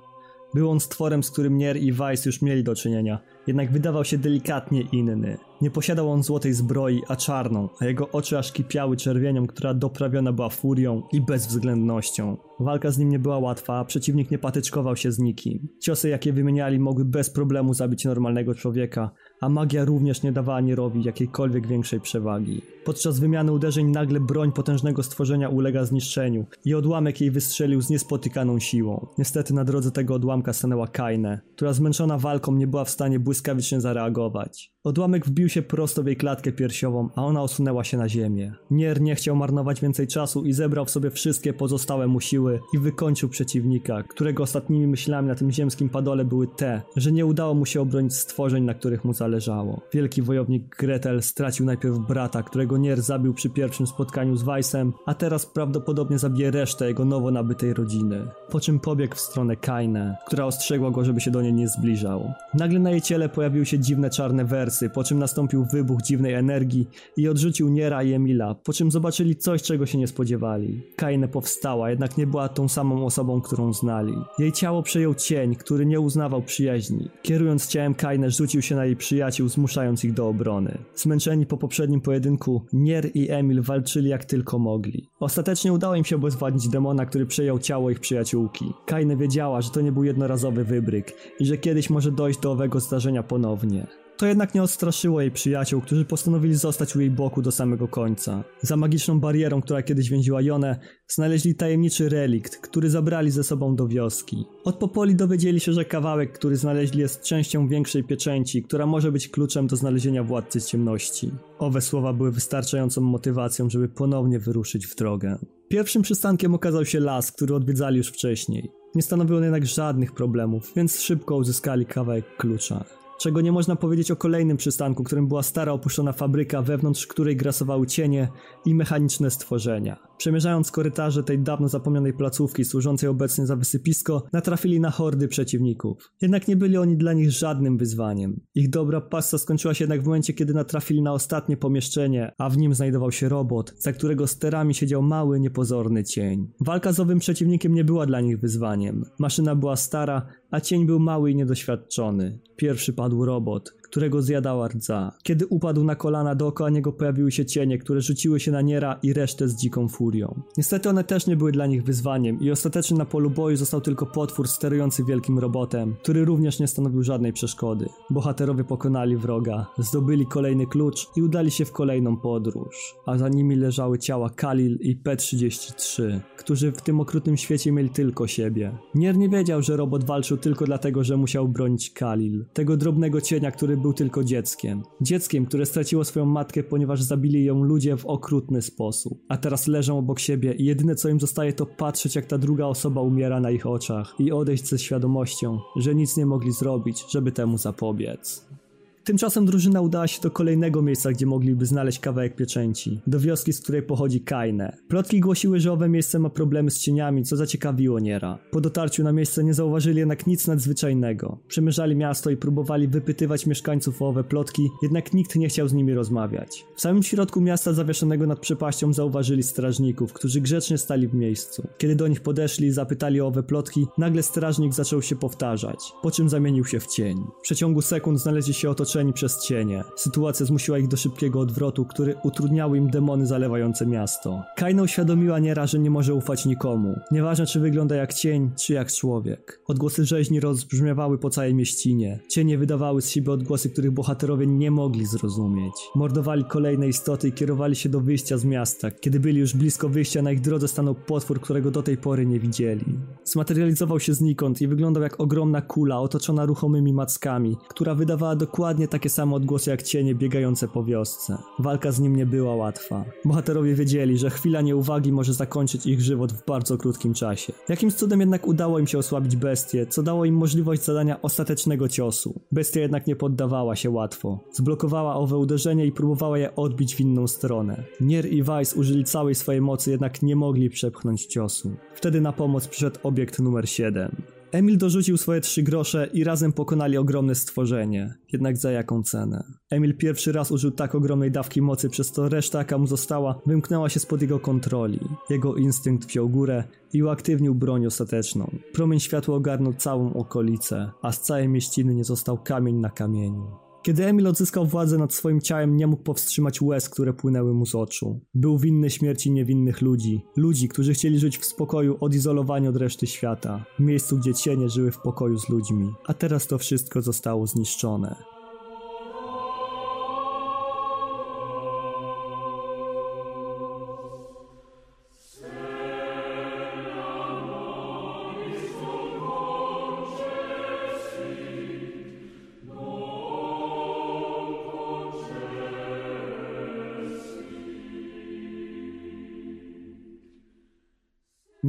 Speaker 2: Był on stworem, z którym Nier i Weiss już mieli do czynienia, jednak wydawał się delikatnie inny. Nie posiadał on złotej zbroi, a czarną, a jego oczy aż kipiały czerwienią, która doprawiona była furią i bezwzględnością. Walka z nim nie była łatwa, a przeciwnik nie patyczkował się z nikim. Ciosy, jakie wymieniali, mogły bez problemu zabić normalnego człowieka, a magia również nie dawała Nierowi jakiejkolwiek większej przewagi. Podczas wymiany uderzeń nagle broń potężnego stworzenia ulega zniszczeniu i odłamek jej wystrzelił z niespotykaną siłą. Niestety na drodze tego odłamka stanęła Kaine, która zmęczona walką nie była w stanie błyskawicznie zareagować. Odłamek wbił się prosto w jej klatkę piersiową, a ona osunęła się na ziemię. Nier nie chciał marnować więcej czasu i zebrał w sobie wszystkie pozostałe mu siły i wykończył przeciwnika, którego ostatnimi myślami na tym ziemskim padole były te, że nie udało mu się obronić stworzeń, na których mu zależało. Wielki wojownik Gretel stracił najpierw brata, którego Nier zabił przy pierwszym spotkaniu z Weissem, a teraz prawdopodobnie zabije resztę jego nowo nabytej rodziny. Po czym pobiegł w stronę Kaine, która ostrzegła go, żeby się do niej nie zbliżał. Nagle na jej ciele pojawiły się dziwne czarne wersy, po czym nastąpił wybuch dziwnej energii i odrzucił Niera i Emila, po czym zobaczyli coś, czego się nie spodziewali. Kaine powstała, jednak nie była tą samą osobą, którą znali. Jej ciało przejął cień, który nie uznawał przyjaźni. Kierując ciałem Kaine, rzucił się na jej przyjaciół, zmuszając ich do obrony. Zmęczeni po poprzednim pojedynku, Nier i Emil walczyli jak tylko mogli. Ostatecznie udało im się obezwładnić demona, który przejął ciało ich przyjaciółki. Kaine wiedziała, że to nie był jednorazowy wybryk i że kiedyś może dojść do owego zdarzenia ponownie. To jednak nie odstraszyło jej przyjaciół, którzy postanowili zostać u jej boku do samego końca. Za magiczną barierą, która kiedyś więziła Jonę, znaleźli tajemniczy relikt, który zabrali ze sobą do wioski. Od Popoli dowiedzieli się, że kawałek, który znaleźli jest częścią większej pieczęci, która może być kluczem do znalezienia władcy ciemności. Owe słowa były wystarczającą motywacją, żeby ponownie wyruszyć w drogę. Pierwszym przystankiem okazał się las, który odwiedzali już wcześniej. Nie stanowił on jednak żadnych problemów, więc szybko uzyskali kawałek klucza czego nie można powiedzieć o kolejnym przystanku, którym była stara opuszczona fabryka, wewnątrz której grasowały cienie i mechaniczne stworzenia. Przemierzając korytarze tej dawno zapomnianej placówki, służącej obecnie za wysypisko, natrafili na hordy przeciwników. Jednak nie byli oni dla nich żadnym wyzwaniem. Ich dobra pasta skończyła się jednak w momencie, kiedy natrafili na ostatnie pomieszczenie, a w nim znajdował się robot, za którego sterami siedział mały, niepozorny cień. Walka z owym przeciwnikiem nie była dla nich wyzwaniem. Maszyna była stara, a cień był mały i niedoświadczony. Pierwszy padł robot, którego zjadała rdza. Kiedy upadł na kolana, dookoła niego pojawiły się cienie, które rzuciły się na Niera i resztę z dziką furią. Niestety one też nie były dla nich wyzwaniem i ostatecznie na polu boju został tylko potwór sterujący wielkim robotem, który również nie stanowił żadnej przeszkody. Bohaterowie pokonali wroga, zdobyli kolejny klucz i udali się w kolejną podróż, a za nimi leżały ciała Kalil i P-33, którzy w tym okrutnym świecie mieli tylko siebie. Nier nie wiedział, że robot walczył tylko dlatego, że musiał bronić Kalil, tego drobnego cienia, który był tylko dzieckiem. Dzieckiem, które straciło swoją matkę, ponieważ zabili ją ludzie w okrutny sposób. A teraz leżą obok siebie i jedyne co im zostaje to patrzeć jak ta druga osoba umiera na ich oczach i odejść ze świadomością, że nic nie mogli zrobić, żeby temu zapobiec. Tymczasem drużyna udała się do kolejnego miejsca, gdzie mogliby znaleźć kawałek pieczęci. Do wioski, z której pochodzi Kaine. Plotki głosiły, że owe miejsce ma problemy z cieniami, co zaciekawiło Niera. Po dotarciu na miejsce nie zauważyli jednak nic nadzwyczajnego. Przemierzali miasto i próbowali wypytywać mieszkańców o owe plotki, jednak nikt nie chciał z nimi rozmawiać. W samym środku miasta zawieszonego nad przepaścią zauważyli strażników, którzy grzecznie stali w miejscu. Kiedy do nich podeszli i zapytali o owe plotki, nagle strażnik zaczął się powtarzać, po czym zamienił się w cień. W przeciągu sekund znaleźli się otoczeni otoczeni przez cienie. Sytuacja zmusiła ich do szybkiego odwrotu, który utrudniały im demony zalewające miasto. Kaina uświadomiła Niera, że nie może ufać nikomu. Nieważne czy wygląda jak cień, czy jak człowiek. Odgłosy rzeźni rozbrzmiewały po całej mieścinie. Cienie wydawały z siebie odgłosy, których bohaterowie nie mogli zrozumieć. Mordowali kolejne istoty i kierowali się do wyjścia z miasta. Kiedy byli już blisko wyjścia, na ich drodze stanął potwór, którego do tej pory nie widzieli. Zmaterializował się znikąd i wyglądał jak ogromna kula otoczona ruchomymi mackami, która wydawała dokładnie dokładnie takie same odgłosy jak cienie biegające po wiosce. Walka z nim nie była łatwa. Bohaterowie wiedzieli, że chwila nieuwagi może zakończyć ich żywot w bardzo krótkim czasie. Jakimś cudem jednak udało im się osłabić bestię, co dało im możliwość zadania ostatecznego ciosu. Bestia jednak nie poddawała się łatwo. Zblokowała owe uderzenie i próbowała je odbić w inną stronę. Nier i Weiss użyli całej swojej mocy, jednak nie mogli przepchnąć ciosu. Wtedy na pomoc przyszedł obiekt numer 7. Emil dorzucił swoje trzy grosze i razem pokonali ogromne stworzenie. Jednak za jaką cenę? Emil pierwszy raz użył tak ogromnej dawki mocy, przez to reszta jaka mu została wymknęła się spod jego kontroli. Jego instynkt wziął górę i uaktywnił broń ostateczną. Promień światła ogarnął całą okolicę, a z całej mieściny nie został kamień na kamieniu. Kiedy Emil odzyskał władzę nad swoim ciałem, nie mógł powstrzymać łez, które płynęły mu z oczu. Był winny śmierci niewinnych ludzi. Ludzi, którzy chcieli żyć w spokoju, odizolowani od reszty świata. W miejscu, gdzie cienie żyły w pokoju z ludźmi. A teraz to wszystko zostało zniszczone.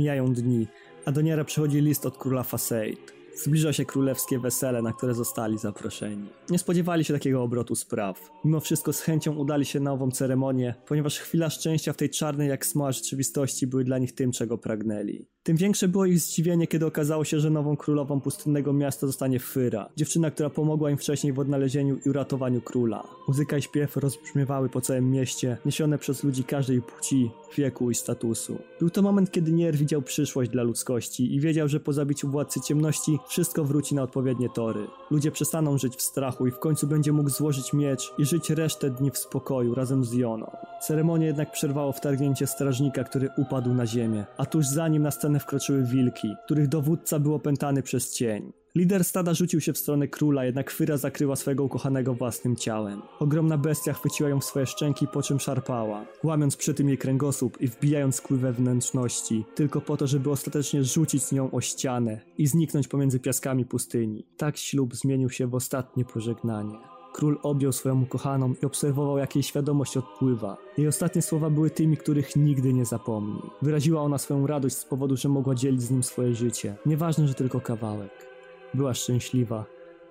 Speaker 2: Mijają dni, a do Niera przychodzi list od króla Faseid. Zbliża się królewskie wesele, na które zostali zaproszeni. Nie spodziewali się takiego obrotu spraw. Mimo wszystko z chęcią udali się na ową ceremonię, ponieważ chwila szczęścia w tej czarnej jak smoła rzeczywistości były dla nich tym, czego pragnęli. Tym większe było ich zdziwienie, kiedy okazało się, że nową królową pustynnego miasta zostanie Fyra, dziewczyna, która pomogła im wcześniej w odnalezieniu i uratowaniu króla. Muzyka i śpiew rozbrzmiewały po całym mieście, niesione przez ludzi każdej płci, wieku i statusu. Był to moment, kiedy Nier widział przyszłość dla ludzkości i wiedział, że po zabiciu władcy ciemności wszystko wróci na odpowiednie tory. Ludzie przestaną żyć w strachu i w końcu będzie mógł złożyć miecz i żyć resztę dni w spokoju razem z Joną. Ceremonię jednak przerwało wtargnięcie strażnika, który upadł na ziemię, a tuż za nim na scenę wkroczyły wilki, których dowódca był opętany przez cień. Lider stada rzucił się w stronę króla, jednak Fyra zakryła swojego ukochanego własnym ciałem. Ogromna bestia chwyciła ją w swoje szczęki, po czym szarpała, łamiąc przy tym jej kręgosłup i wbijając skły we wnętrzności, tylko po to, żeby ostatecznie rzucić nią o ścianę i zniknąć pomiędzy piaskami pustyni. Tak ślub zmienił się w ostatnie pożegnanie. Król objął swoją ukochaną i obserwował, jak jej świadomość odpływa. Jej ostatnie słowa były tymi, których nigdy nie zapomni. Wyraziła ona swoją radość z powodu, że mogła dzielić z nim swoje życie. Nieważne, że tylko kawałek. Była szczęśliwa,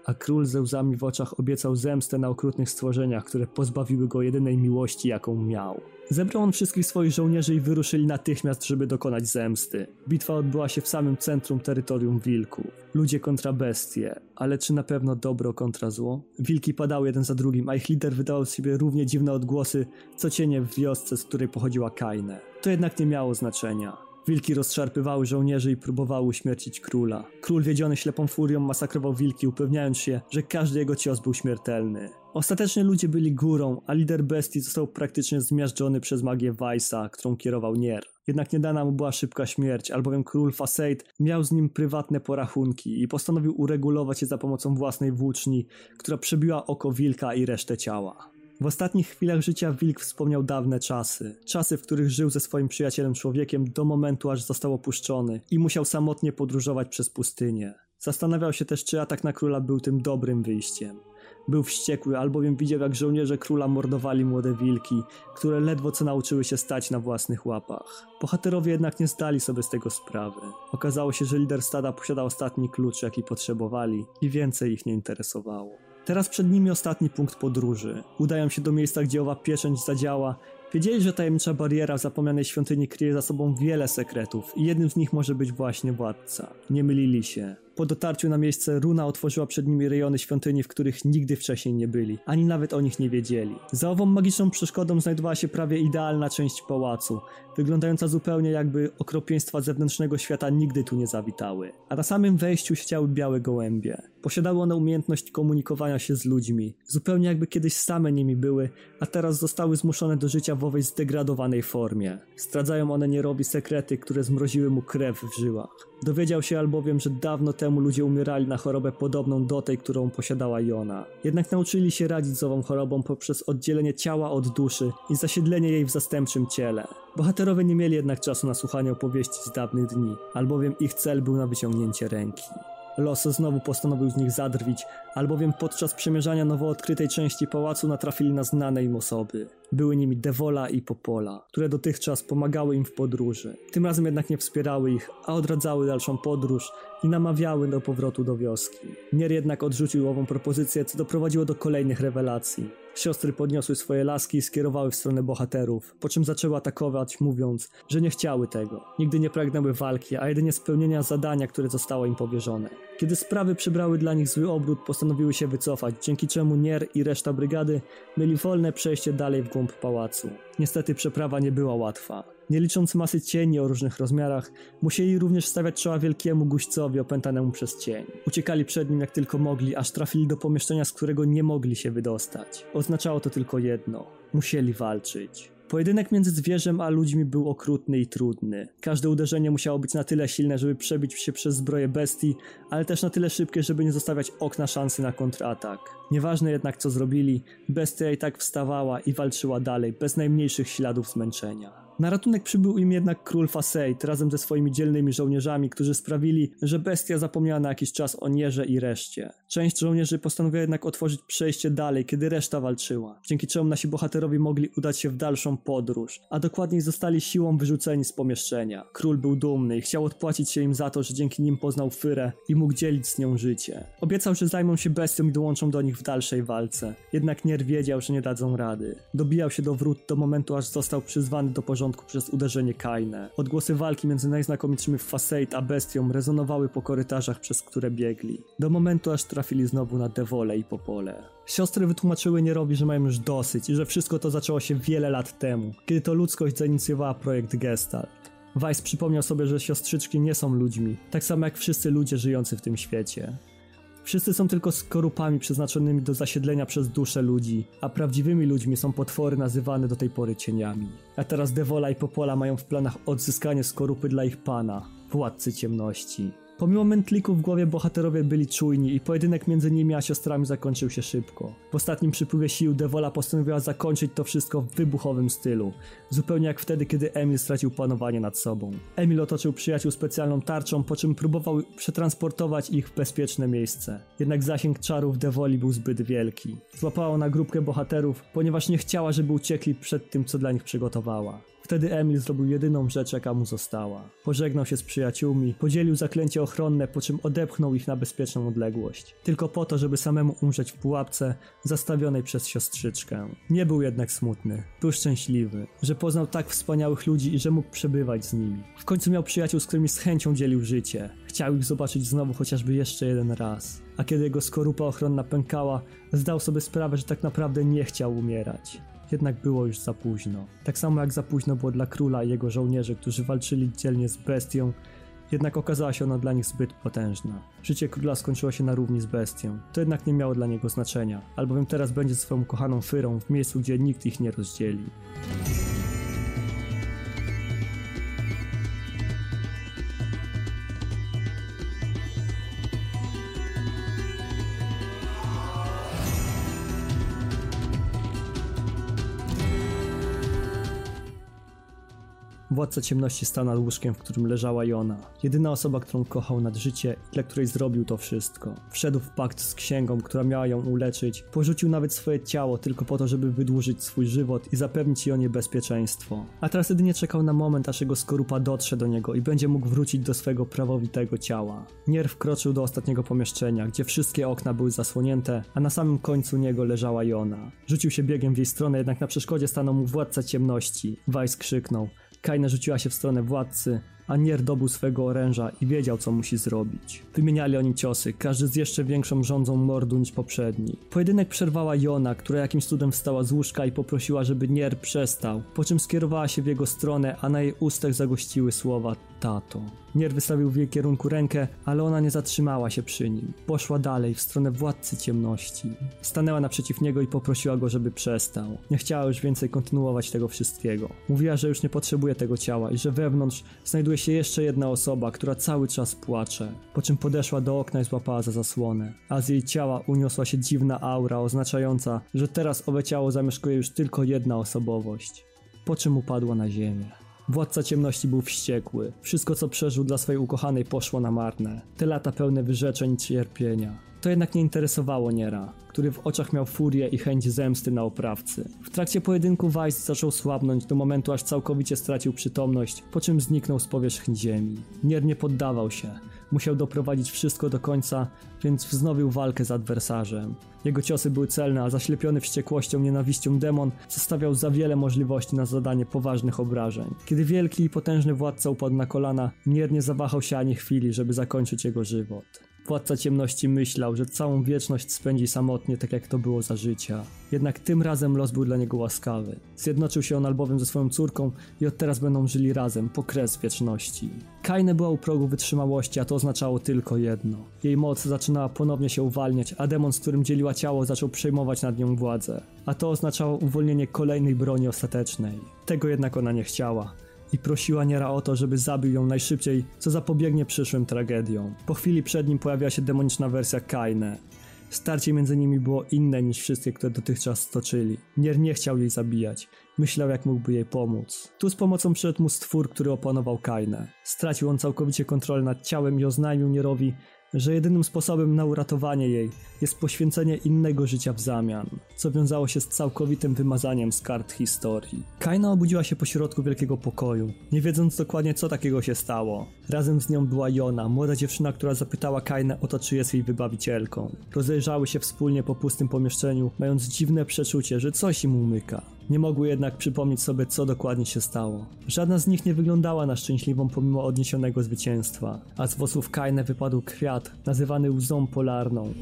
Speaker 2: a król ze łzami w oczach obiecał zemstę na okrutnych stworzeniach, które pozbawiły go jedynej miłości, jaką miał. Zebrał on wszystkich swoich żołnierzy i wyruszyli natychmiast, żeby dokonać zemsty. Bitwa odbyła się w samym centrum terytorium wilków. Ludzie kontra bestie, ale czy na pewno dobro kontra zło? Wilki padały jeden za drugim, a ich lider wydawał z siebie równie dziwne odgłosy, co cienie w wiosce, z której pochodziła Kaine. To jednak nie miało znaczenia. Wilki rozszarpywały żołnierzy i próbowały uśmiercić króla. Król wiedziony ślepą furią masakrował wilki, upewniając się, że każdy jego cios był śmiertelny. Ostatecznie ludzie byli górą, a lider bestii został praktycznie zmiażdżony przez magię Weissa, którą kierował Nier. Jednak nie dana mu była szybka śmierć, albowiem król Faseid miał z nim prywatne porachunki i postanowił uregulować je za pomocą własnej włóczni, która przebiła oko wilka i resztę ciała. W ostatnich chwilach życia Wilk wspomniał dawne czasy. Czasy, w których żył ze swoim przyjacielem człowiekiem do momentu, aż został opuszczony i musiał samotnie podróżować przez pustynię. Zastanawiał się też, czy atak na króla był tym dobrym wyjściem. Był wściekły, albowiem widział, jak żołnierze króla mordowali młode wilki, które ledwo co nauczyły się stać na własnych łapach. Bohaterowie jednak nie zdali sobie z tego sprawy. Okazało się, że lider stada posiadał ostatni klucz, jaki potrzebowali i więcej ich nie interesowało. Teraz przed nimi ostatni punkt podróży. Udają się do miejsca, gdzie owa pieczęć zadziała. Wiedzieli, że tajemnicza bariera w zapomnianej świątyni kryje za sobą wiele sekretów i jednym z nich może być właśnie władca. Nie mylili się. Po dotarciu na miejsce runa otworzyła przed nimi rejony świątyni, w których nigdy wcześniej nie byli, ani nawet o nich nie wiedzieli. Za ową magiczną przeszkodą znajdowała się prawie idealna część pałacu, wyglądająca zupełnie jakby okropieństwa zewnętrznego świata nigdy tu nie zawitały. A na samym wejściu siedziały białe gołębie. Posiadały one umiejętność komunikowania się z ludźmi, zupełnie jakby kiedyś same nimi były, a teraz zostały zmuszone do życia w owej zdegradowanej formie. Zdradzają one Nierowi sekrety, które zmroziły mu krew w żyłach. Dowiedział się albowiem, że dawno temu ludzie umierali na chorobę podobną do tej, którą posiadała Jona. Jednak nauczyli się radzić z ową chorobą poprzez oddzielenie ciała od duszy i zasiedlenie jej w zastępczym ciele. Bohaterowie nie mieli jednak czasu na słuchanie opowieści z dawnych dni, albowiem ich cel był na wyciągnięcie ręki. Los znowu postanowił z nich zadrwić, albowiem podczas przemierzania nowo odkrytej części pałacu natrafili na znane im osoby. Były nimi Devola i Popola, które dotychczas pomagały im w podróży. Tym razem jednak nie wspierały ich, a odradzały dalszą podróż i namawiały do powrotu do wioski. Nier jednak odrzucił ową propozycję, co doprowadziło do kolejnych rewelacji. Siostry podniosły swoje laski i skierowały w stronę bohaterów, po czym zaczęły atakować, mówiąc, że nie chciały tego. Nigdy nie pragnęły walki, a jedynie spełnienia zadania, które zostało im powierzone. Kiedy sprawy przybrały dla nich zły obrót, postanowiły się wycofać, dzięki czemu Nier i reszta brygady mieli wolne przejście dalej w głąb pałacu. Niestety przeprawa nie była łatwa. Nie licząc masy cieni o różnych rozmiarach, musieli również stawiać czoła wielkiemu guźcowi opętanemu przez cień. Uciekali przed nim jak tylko mogli, aż trafili do pomieszczenia, z którego nie mogli się wydostać. Oznaczało to tylko jedno: musieli walczyć. Pojedynek między zwierzem a ludźmi był okrutny i trudny. Każde uderzenie musiało być na tyle silne, żeby przebić się przez zbroję bestii, ale też na tyle szybkie, żeby nie zostawiać okna szansy na kontratak. Nieważne jednak co zrobili, bestia i tak wstawała i walczyła dalej, bez najmniejszych śladów zmęczenia. Na ratunek przybył im jednak król Faseit razem ze swoimi dzielnymi żołnierzami, którzy sprawili, że bestia zapomniała na jakiś czas o Nierze i reszcie. Część żołnierzy postanowiła jednak otworzyć przejście dalej, kiedy reszta walczyła, dzięki czemu nasi bohaterowie mogli udać się w dalszą podróż, a dokładniej zostali siłą wyrzuceni z pomieszczenia. Król był dumny i chciał odpłacić się im za to, że dzięki nim poznał Fyrę i mógł dzielić z nią życie. Obiecał, że zajmą się bestią i dołączą do nich w dalszej walce. Jednak Nier wiedział, że nie dadzą rady. Dobijał się do wrót do momentu, aż został przyzwany do porządku przez uderzenie Kaine. Odgłosy walki między najznakomitszymi Faseit a bestią rezonowały po korytarzach, przez które biegli. Do momentu, aż trafili znowu na Devole i Popole. Siostry wytłumaczyły Nierowi, że mają już dosyć i że wszystko to zaczęło się wiele lat temu, kiedy to ludzkość zainicjowała projekt Gestalt. Weiss przypomniał sobie, że siostrzyczki nie są ludźmi, tak samo jak wszyscy ludzie żyjący w tym świecie. Wszyscy są tylko skorupami przeznaczonymi do zasiedlenia przez dusze ludzi, a prawdziwymi ludźmi są potwory nazywane do tej pory cieniami. A teraz Devola i Popola mają w planach odzyskanie skorupy dla ich pana, władcy ciemności. Pomimo mętlików w głowie bohaterowie byli czujni i pojedynek między nimi a siostrami zakończył się szybko. W ostatnim przypływie sił Dewola postanowiła zakończyć to wszystko w wybuchowym stylu. Zupełnie jak wtedy, kiedy Emil stracił panowanie nad sobą. Emil otoczył przyjaciół specjalną tarczą, po czym próbował przetransportować ich w bezpieczne miejsce. Jednak zasięg czarów Devoli był zbyt wielki. Złapała ona grupkę bohaterów, ponieważ nie chciała, żeby uciekli przed tym, co dla nich przygotowała. Wtedy Emil zrobił jedyną rzecz, jaka mu została. Pożegnał się z przyjaciółmi, podzielił zaklęcie ochronne, po czym odepchnął ich na bezpieczną odległość. Tylko po to, żeby samemu umrzeć w pułapce zastawionej przez siostrzyczkę. Nie był jednak smutny. Był szczęśliwy, że poznał tak wspaniałych ludzi i że mógł przebywać z nimi. W końcu miał przyjaciół, z którymi z chęcią dzielił życie. Chciał ich zobaczyć znowu chociażby jeszcze jeden raz. A kiedy jego skorupa ochronna pękała, zdał sobie sprawę, że tak naprawdę nie chciał umierać jednak było już za późno. Tak samo jak za późno było dla króla i jego żołnierzy, którzy walczyli dzielnie z bestią, jednak okazała się ona dla nich zbyt potężna. Życie króla skończyło się na równi z bestią. To jednak nie miało dla niego znaczenia, albowiem teraz będzie swoją kochaną Fyrą w miejscu, gdzie nikt ich nie rozdzieli. Władca ciemności stał nad łóżkiem, w którym leżała Jona. Jedyna osoba, którą kochał nad życie i dla której zrobił to wszystko. Wszedł w pakt z księgą, która miała ją uleczyć. Porzucił nawet swoje ciało tylko po to, żeby wydłużyć swój żywot i zapewnić Jonie bezpieczeństwo. A teraz jedynie czekał na moment, aż jego skorupa dotrze do niego i będzie mógł wrócić do swego prawowitego ciała. Nier wkroczył do ostatniego pomieszczenia, gdzie wszystkie okna były zasłonięte, a na samym końcu niego leżała Jona. Rzucił się biegiem w jej stronę, jednak na przeszkodzie stanął mu władca ciemności. Weiss krzyknął. Kaina rzuciła się w stronę władcy, a Nier dobył swego oręża i wiedział, co musi zrobić. Wymieniali oni ciosy, każdy z jeszcze większą rządzą mordu niż poprzedni. Pojedynek przerwała Jona, która jakimś cudem wstała z łóżka i poprosiła, żeby Nier przestał, po czym skierowała się w jego stronę, a na jej ustach zagościły słowa tato. Nier wystawił w jej kierunku rękę, ale ona nie zatrzymała się przy nim. Poszła dalej, w stronę władcy ciemności. Stanęła naprzeciw niego i poprosiła go, żeby przestał. Nie chciała już więcej kontynuować tego wszystkiego. Mówiła, że już nie potrzebuje tego ciała i że wewnątrz znajduje się jeszcze jedna osoba, która cały czas płacze. Po czym podeszła do okna i złapała za zasłonę. A z jej ciała uniosła się dziwna aura oznaczająca, że teraz owe ciało zamieszkuje już tylko jedna osobowość. Po czym upadła na ziemię. Władca ciemności był wściekły. Wszystko, co przeżył dla swojej ukochanej, poszło na marne. Te lata pełne wyrzeczeń i cierpienia. To jednak nie interesowało Niera, który w oczach miał furię i chęć zemsty na oprawcy. W trakcie pojedynku Weiss zaczął słabnąć do momentu, aż całkowicie stracił przytomność, po czym zniknął z powierzchni ziemi. Nier nie poddawał się. Musiał doprowadzić wszystko do końca, więc wznowił walkę z adwersarzem. Jego ciosy były celne, a zaślepiony wściekłością, nienawiścią demon zostawiał za wiele możliwości na zadanie poważnych obrażeń. Kiedy wielki i potężny władca upadł na kolana, Nier nie zawahał się ani chwili, żeby zakończyć jego żywot. Władca ciemności myślał, że całą wieczność spędzi samotnie, tak jak to było za życia. Jednak tym razem los był dla niego łaskawy. Zjednoczył się on albowiem ze swoją córką i od teraz będą żyli razem, po kres wieczności. Kaine była u progu wytrzymałości, a to oznaczało tylko jedno. Jej moc zaczynała ponownie się uwalniać, a demon, z którym dzieliła ciało, zaczął przejmować nad nią władzę. A to oznaczało uwolnienie kolejnej broni ostatecznej. Tego jednak ona nie chciała i prosiła Niera o to, żeby zabił ją najszybciej, co zapobiegnie przyszłym tragediom. Po chwili przed nim pojawiła się demoniczna wersja Kaine. Starcie między nimi było inne niż wszystkie, które dotychczas stoczyli. Nier nie chciał jej zabijać. Myślał, jak mógłby jej pomóc. Tu z pomocą przyszedł mu stwór, który opanował Kainę. Stracił on całkowicie kontrolę nad ciałem i oznajmił Nierowi, że jedynym sposobem na uratowanie jej jest poświęcenie innego życia w zamian, co wiązało się z całkowitym wymazaniem z kart historii. Kaina obudziła się pośrodku wielkiego pokoju, nie wiedząc dokładnie co takiego się stało. Razem z nią była Jona, młoda dziewczyna, która zapytała Kainę o to, czy jest jej wybawicielką. Rozejrzały się wspólnie po pustym pomieszczeniu, mając dziwne przeczucie, że coś im umyka. Nie mogły jednak przypomnieć sobie, co dokładnie się stało. Żadna z nich nie wyglądała na szczęśliwą pomimo odniesionego zwycięstwa, a z włosów Kaine wypadł kwiat, nazywany łzą polarną.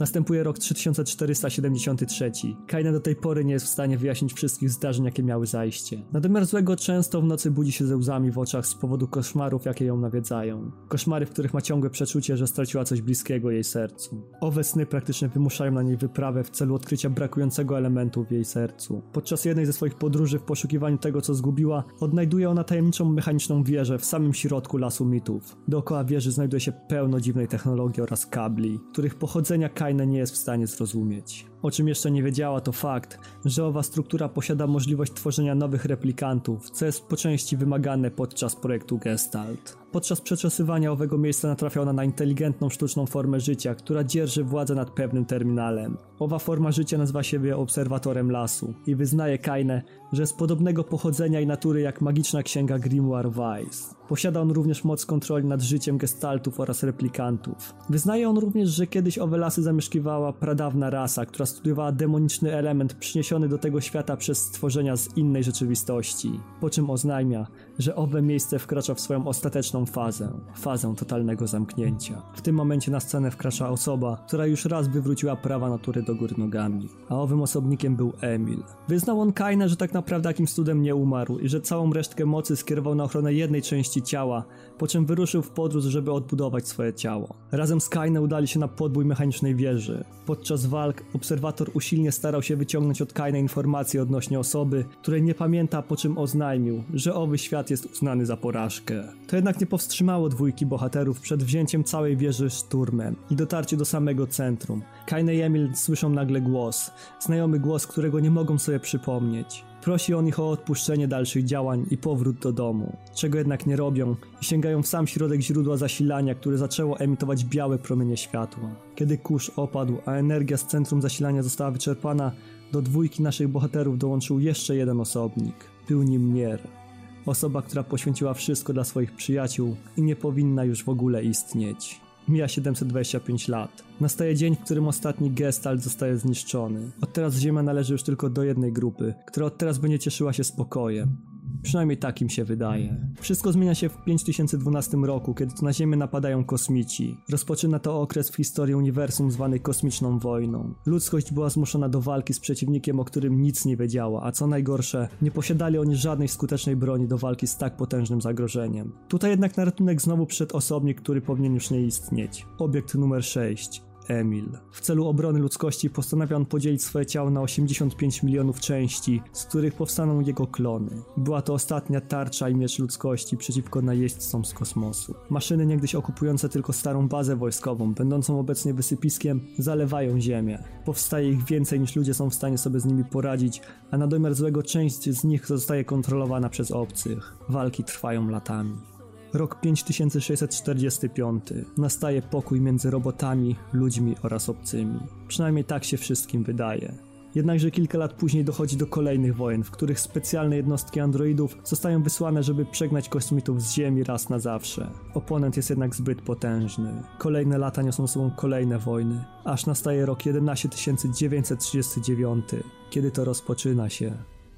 Speaker 2: Następuje rok 3473. Kaine do tej pory nie jest w stanie wyjaśnić wszystkich zdarzeń, jakie miały zajście. Na domiar złego często w nocy budzi się ze łzami w oczach z powodu koszmarów, jakie ją nawiedzają. Koszmary, w których ma ciągłe przeczucie, że straciła coś bliskiego jej sercu. Owe sny praktycznie wymuszają na niej wyprawę w celu odkrycia brakującego elementu w jej sercu. Podczas jednej ze swoich podróży w poszukiwaniu tego, co zgubiła, odnajduje ona tajemniczą mechaniczną wieżę w samym środku lasu mitów. Dookoła wieży znajduje się pełno dziwnej technologii oraz kabli, których pochodzenia Kaine nie jest w stanie zrozumieć. O czym jeszcze nie wiedziała to fakt, że owa struktura posiada możliwość tworzenia nowych replikantów, co jest po części wymagane podczas projektu Gestalt. Podczas przeczesywania owego miejsca natrafia ona na inteligentną sztuczną formę życia, która dzierży władzę nad pewnym terminalem. Owa forma życia nazywa siebie obserwatorem lasu i wyznaje Kaine, że jest podobnego pochodzenia i natury jak magiczna księga Grimoire Weiss. Posiada on również moc kontroli nad życiem gestaltów oraz replikantów. Wyznaje on również, że kiedyś owe lasy zamieszkiwała pradawna rasa, która studiowała demoniczny element przyniesiony do tego świata przez stworzenia z innej rzeczywistości. Po czym oznajmia, że owe miejsce wkracza w swoją ostateczną fazę fazę totalnego zamknięcia. W tym momencie na scenę wkracza osoba, która już raz wywróciła prawa natury do góry nogami, a owym osobnikiem był Emil. Wyznał on Kaine, że tak naprawdę jakimś cudem nie umarł i że całą resztkę mocy skierował na ochronę jednej części ciała, po czym wyruszył w podróż, żeby odbudować swoje ciało. Razem z Kaine udali się na podbój mechanicznej wieży. Podczas walk obserwator usilnie starał się wyciągnąć od Kaine informacje odnośnie osoby, której nie pamięta, po czym oznajmił, że owy świat jest uznany za porażkę. To jednak nie powstrzymało dwójki bohaterów przed wzięciem całej wieży szturmem i dotarcie do samego centrum. Kaine i Emil słyszą nagle głos, znajomy głos, którego nie mogą sobie przypomnieć. Prosi on ich o odpuszczenie dalszych działań i powrót do domu, czego jednak nie robią i sięgają w sam środek źródła zasilania, które zaczęło emitować białe promienie światła. Kiedy kurz opadł, a energia z centrum zasilania została wyczerpana, do dwójki naszych bohaterów dołączył jeszcze jeden osobnik. Był nim Nier. Osoba, która poświęciła wszystko dla swoich przyjaciół i nie powinna już w ogóle istnieć. Mija 725 lat. Nastaje dzień, w którym ostatni gestalt zostaje zniszczony. Od teraz Ziemia należy już tylko do jednej grupy, która od teraz będzie cieszyła się spokojem. Przynajmniej tak im się wydaje. Wszystko zmienia się w 5012 roku, kiedy na Ziemię napadają kosmici. Rozpoczyna to okres w historii uniwersum zwany kosmiczną wojną. Ludzkość była zmuszona do walki z przeciwnikiem, o którym nic nie wiedziała, a co najgorsze, nie posiadali oni żadnej skutecznej broni do walki z tak potężnym zagrożeniem. Tutaj jednak na ratunek znowu przyszedł osobnik, który powinien już nie istnieć. Obiekt numer 6. Emil. W celu obrony ludzkości postanawia on podzielić swoje ciało na 85 milionów części, z których powstaną jego klony. Była to ostatnia tarcza i miecz ludzkości przeciwko najeźdźcom z kosmosu. Maszyny niegdyś okupujące tylko starą bazę wojskową, będącą obecnie wysypiskiem, zalewają ziemię. Powstaje ich więcej niż ludzie są w stanie sobie z nimi poradzić, a na domiar złego część z nich zostaje kontrolowana przez obcych. Walki trwają latami. Rok 5645. Nastaje pokój między robotami, ludźmi oraz obcymi. Przynajmniej tak się wszystkim wydaje. Jednakże kilka lat później dochodzi do kolejnych wojen, w których specjalne jednostki androidów zostają wysłane, żeby przegnać kosmitów z Ziemi raz na zawsze. Oponent jest jednak zbyt potężny. Kolejne lata niosą sobą kolejne wojny, aż nastaje rok 11939, kiedy to rozpoczyna się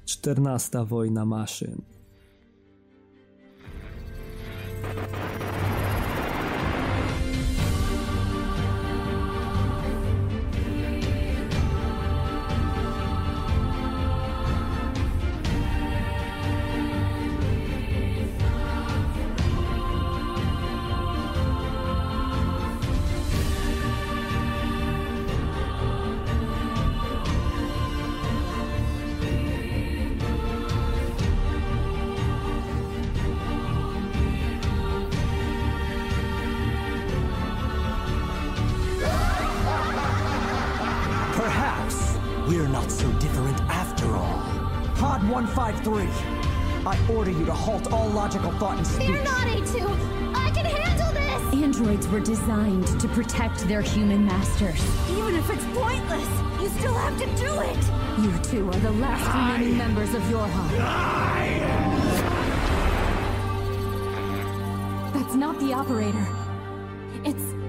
Speaker 2: 14 wojna maszyn.
Speaker 3: Thank you.
Speaker 4: Protect their human masters.
Speaker 1: Even if it's pointless, you still have to do it!
Speaker 4: You two are the last remaining members of your Yorha. That's not the operator. It's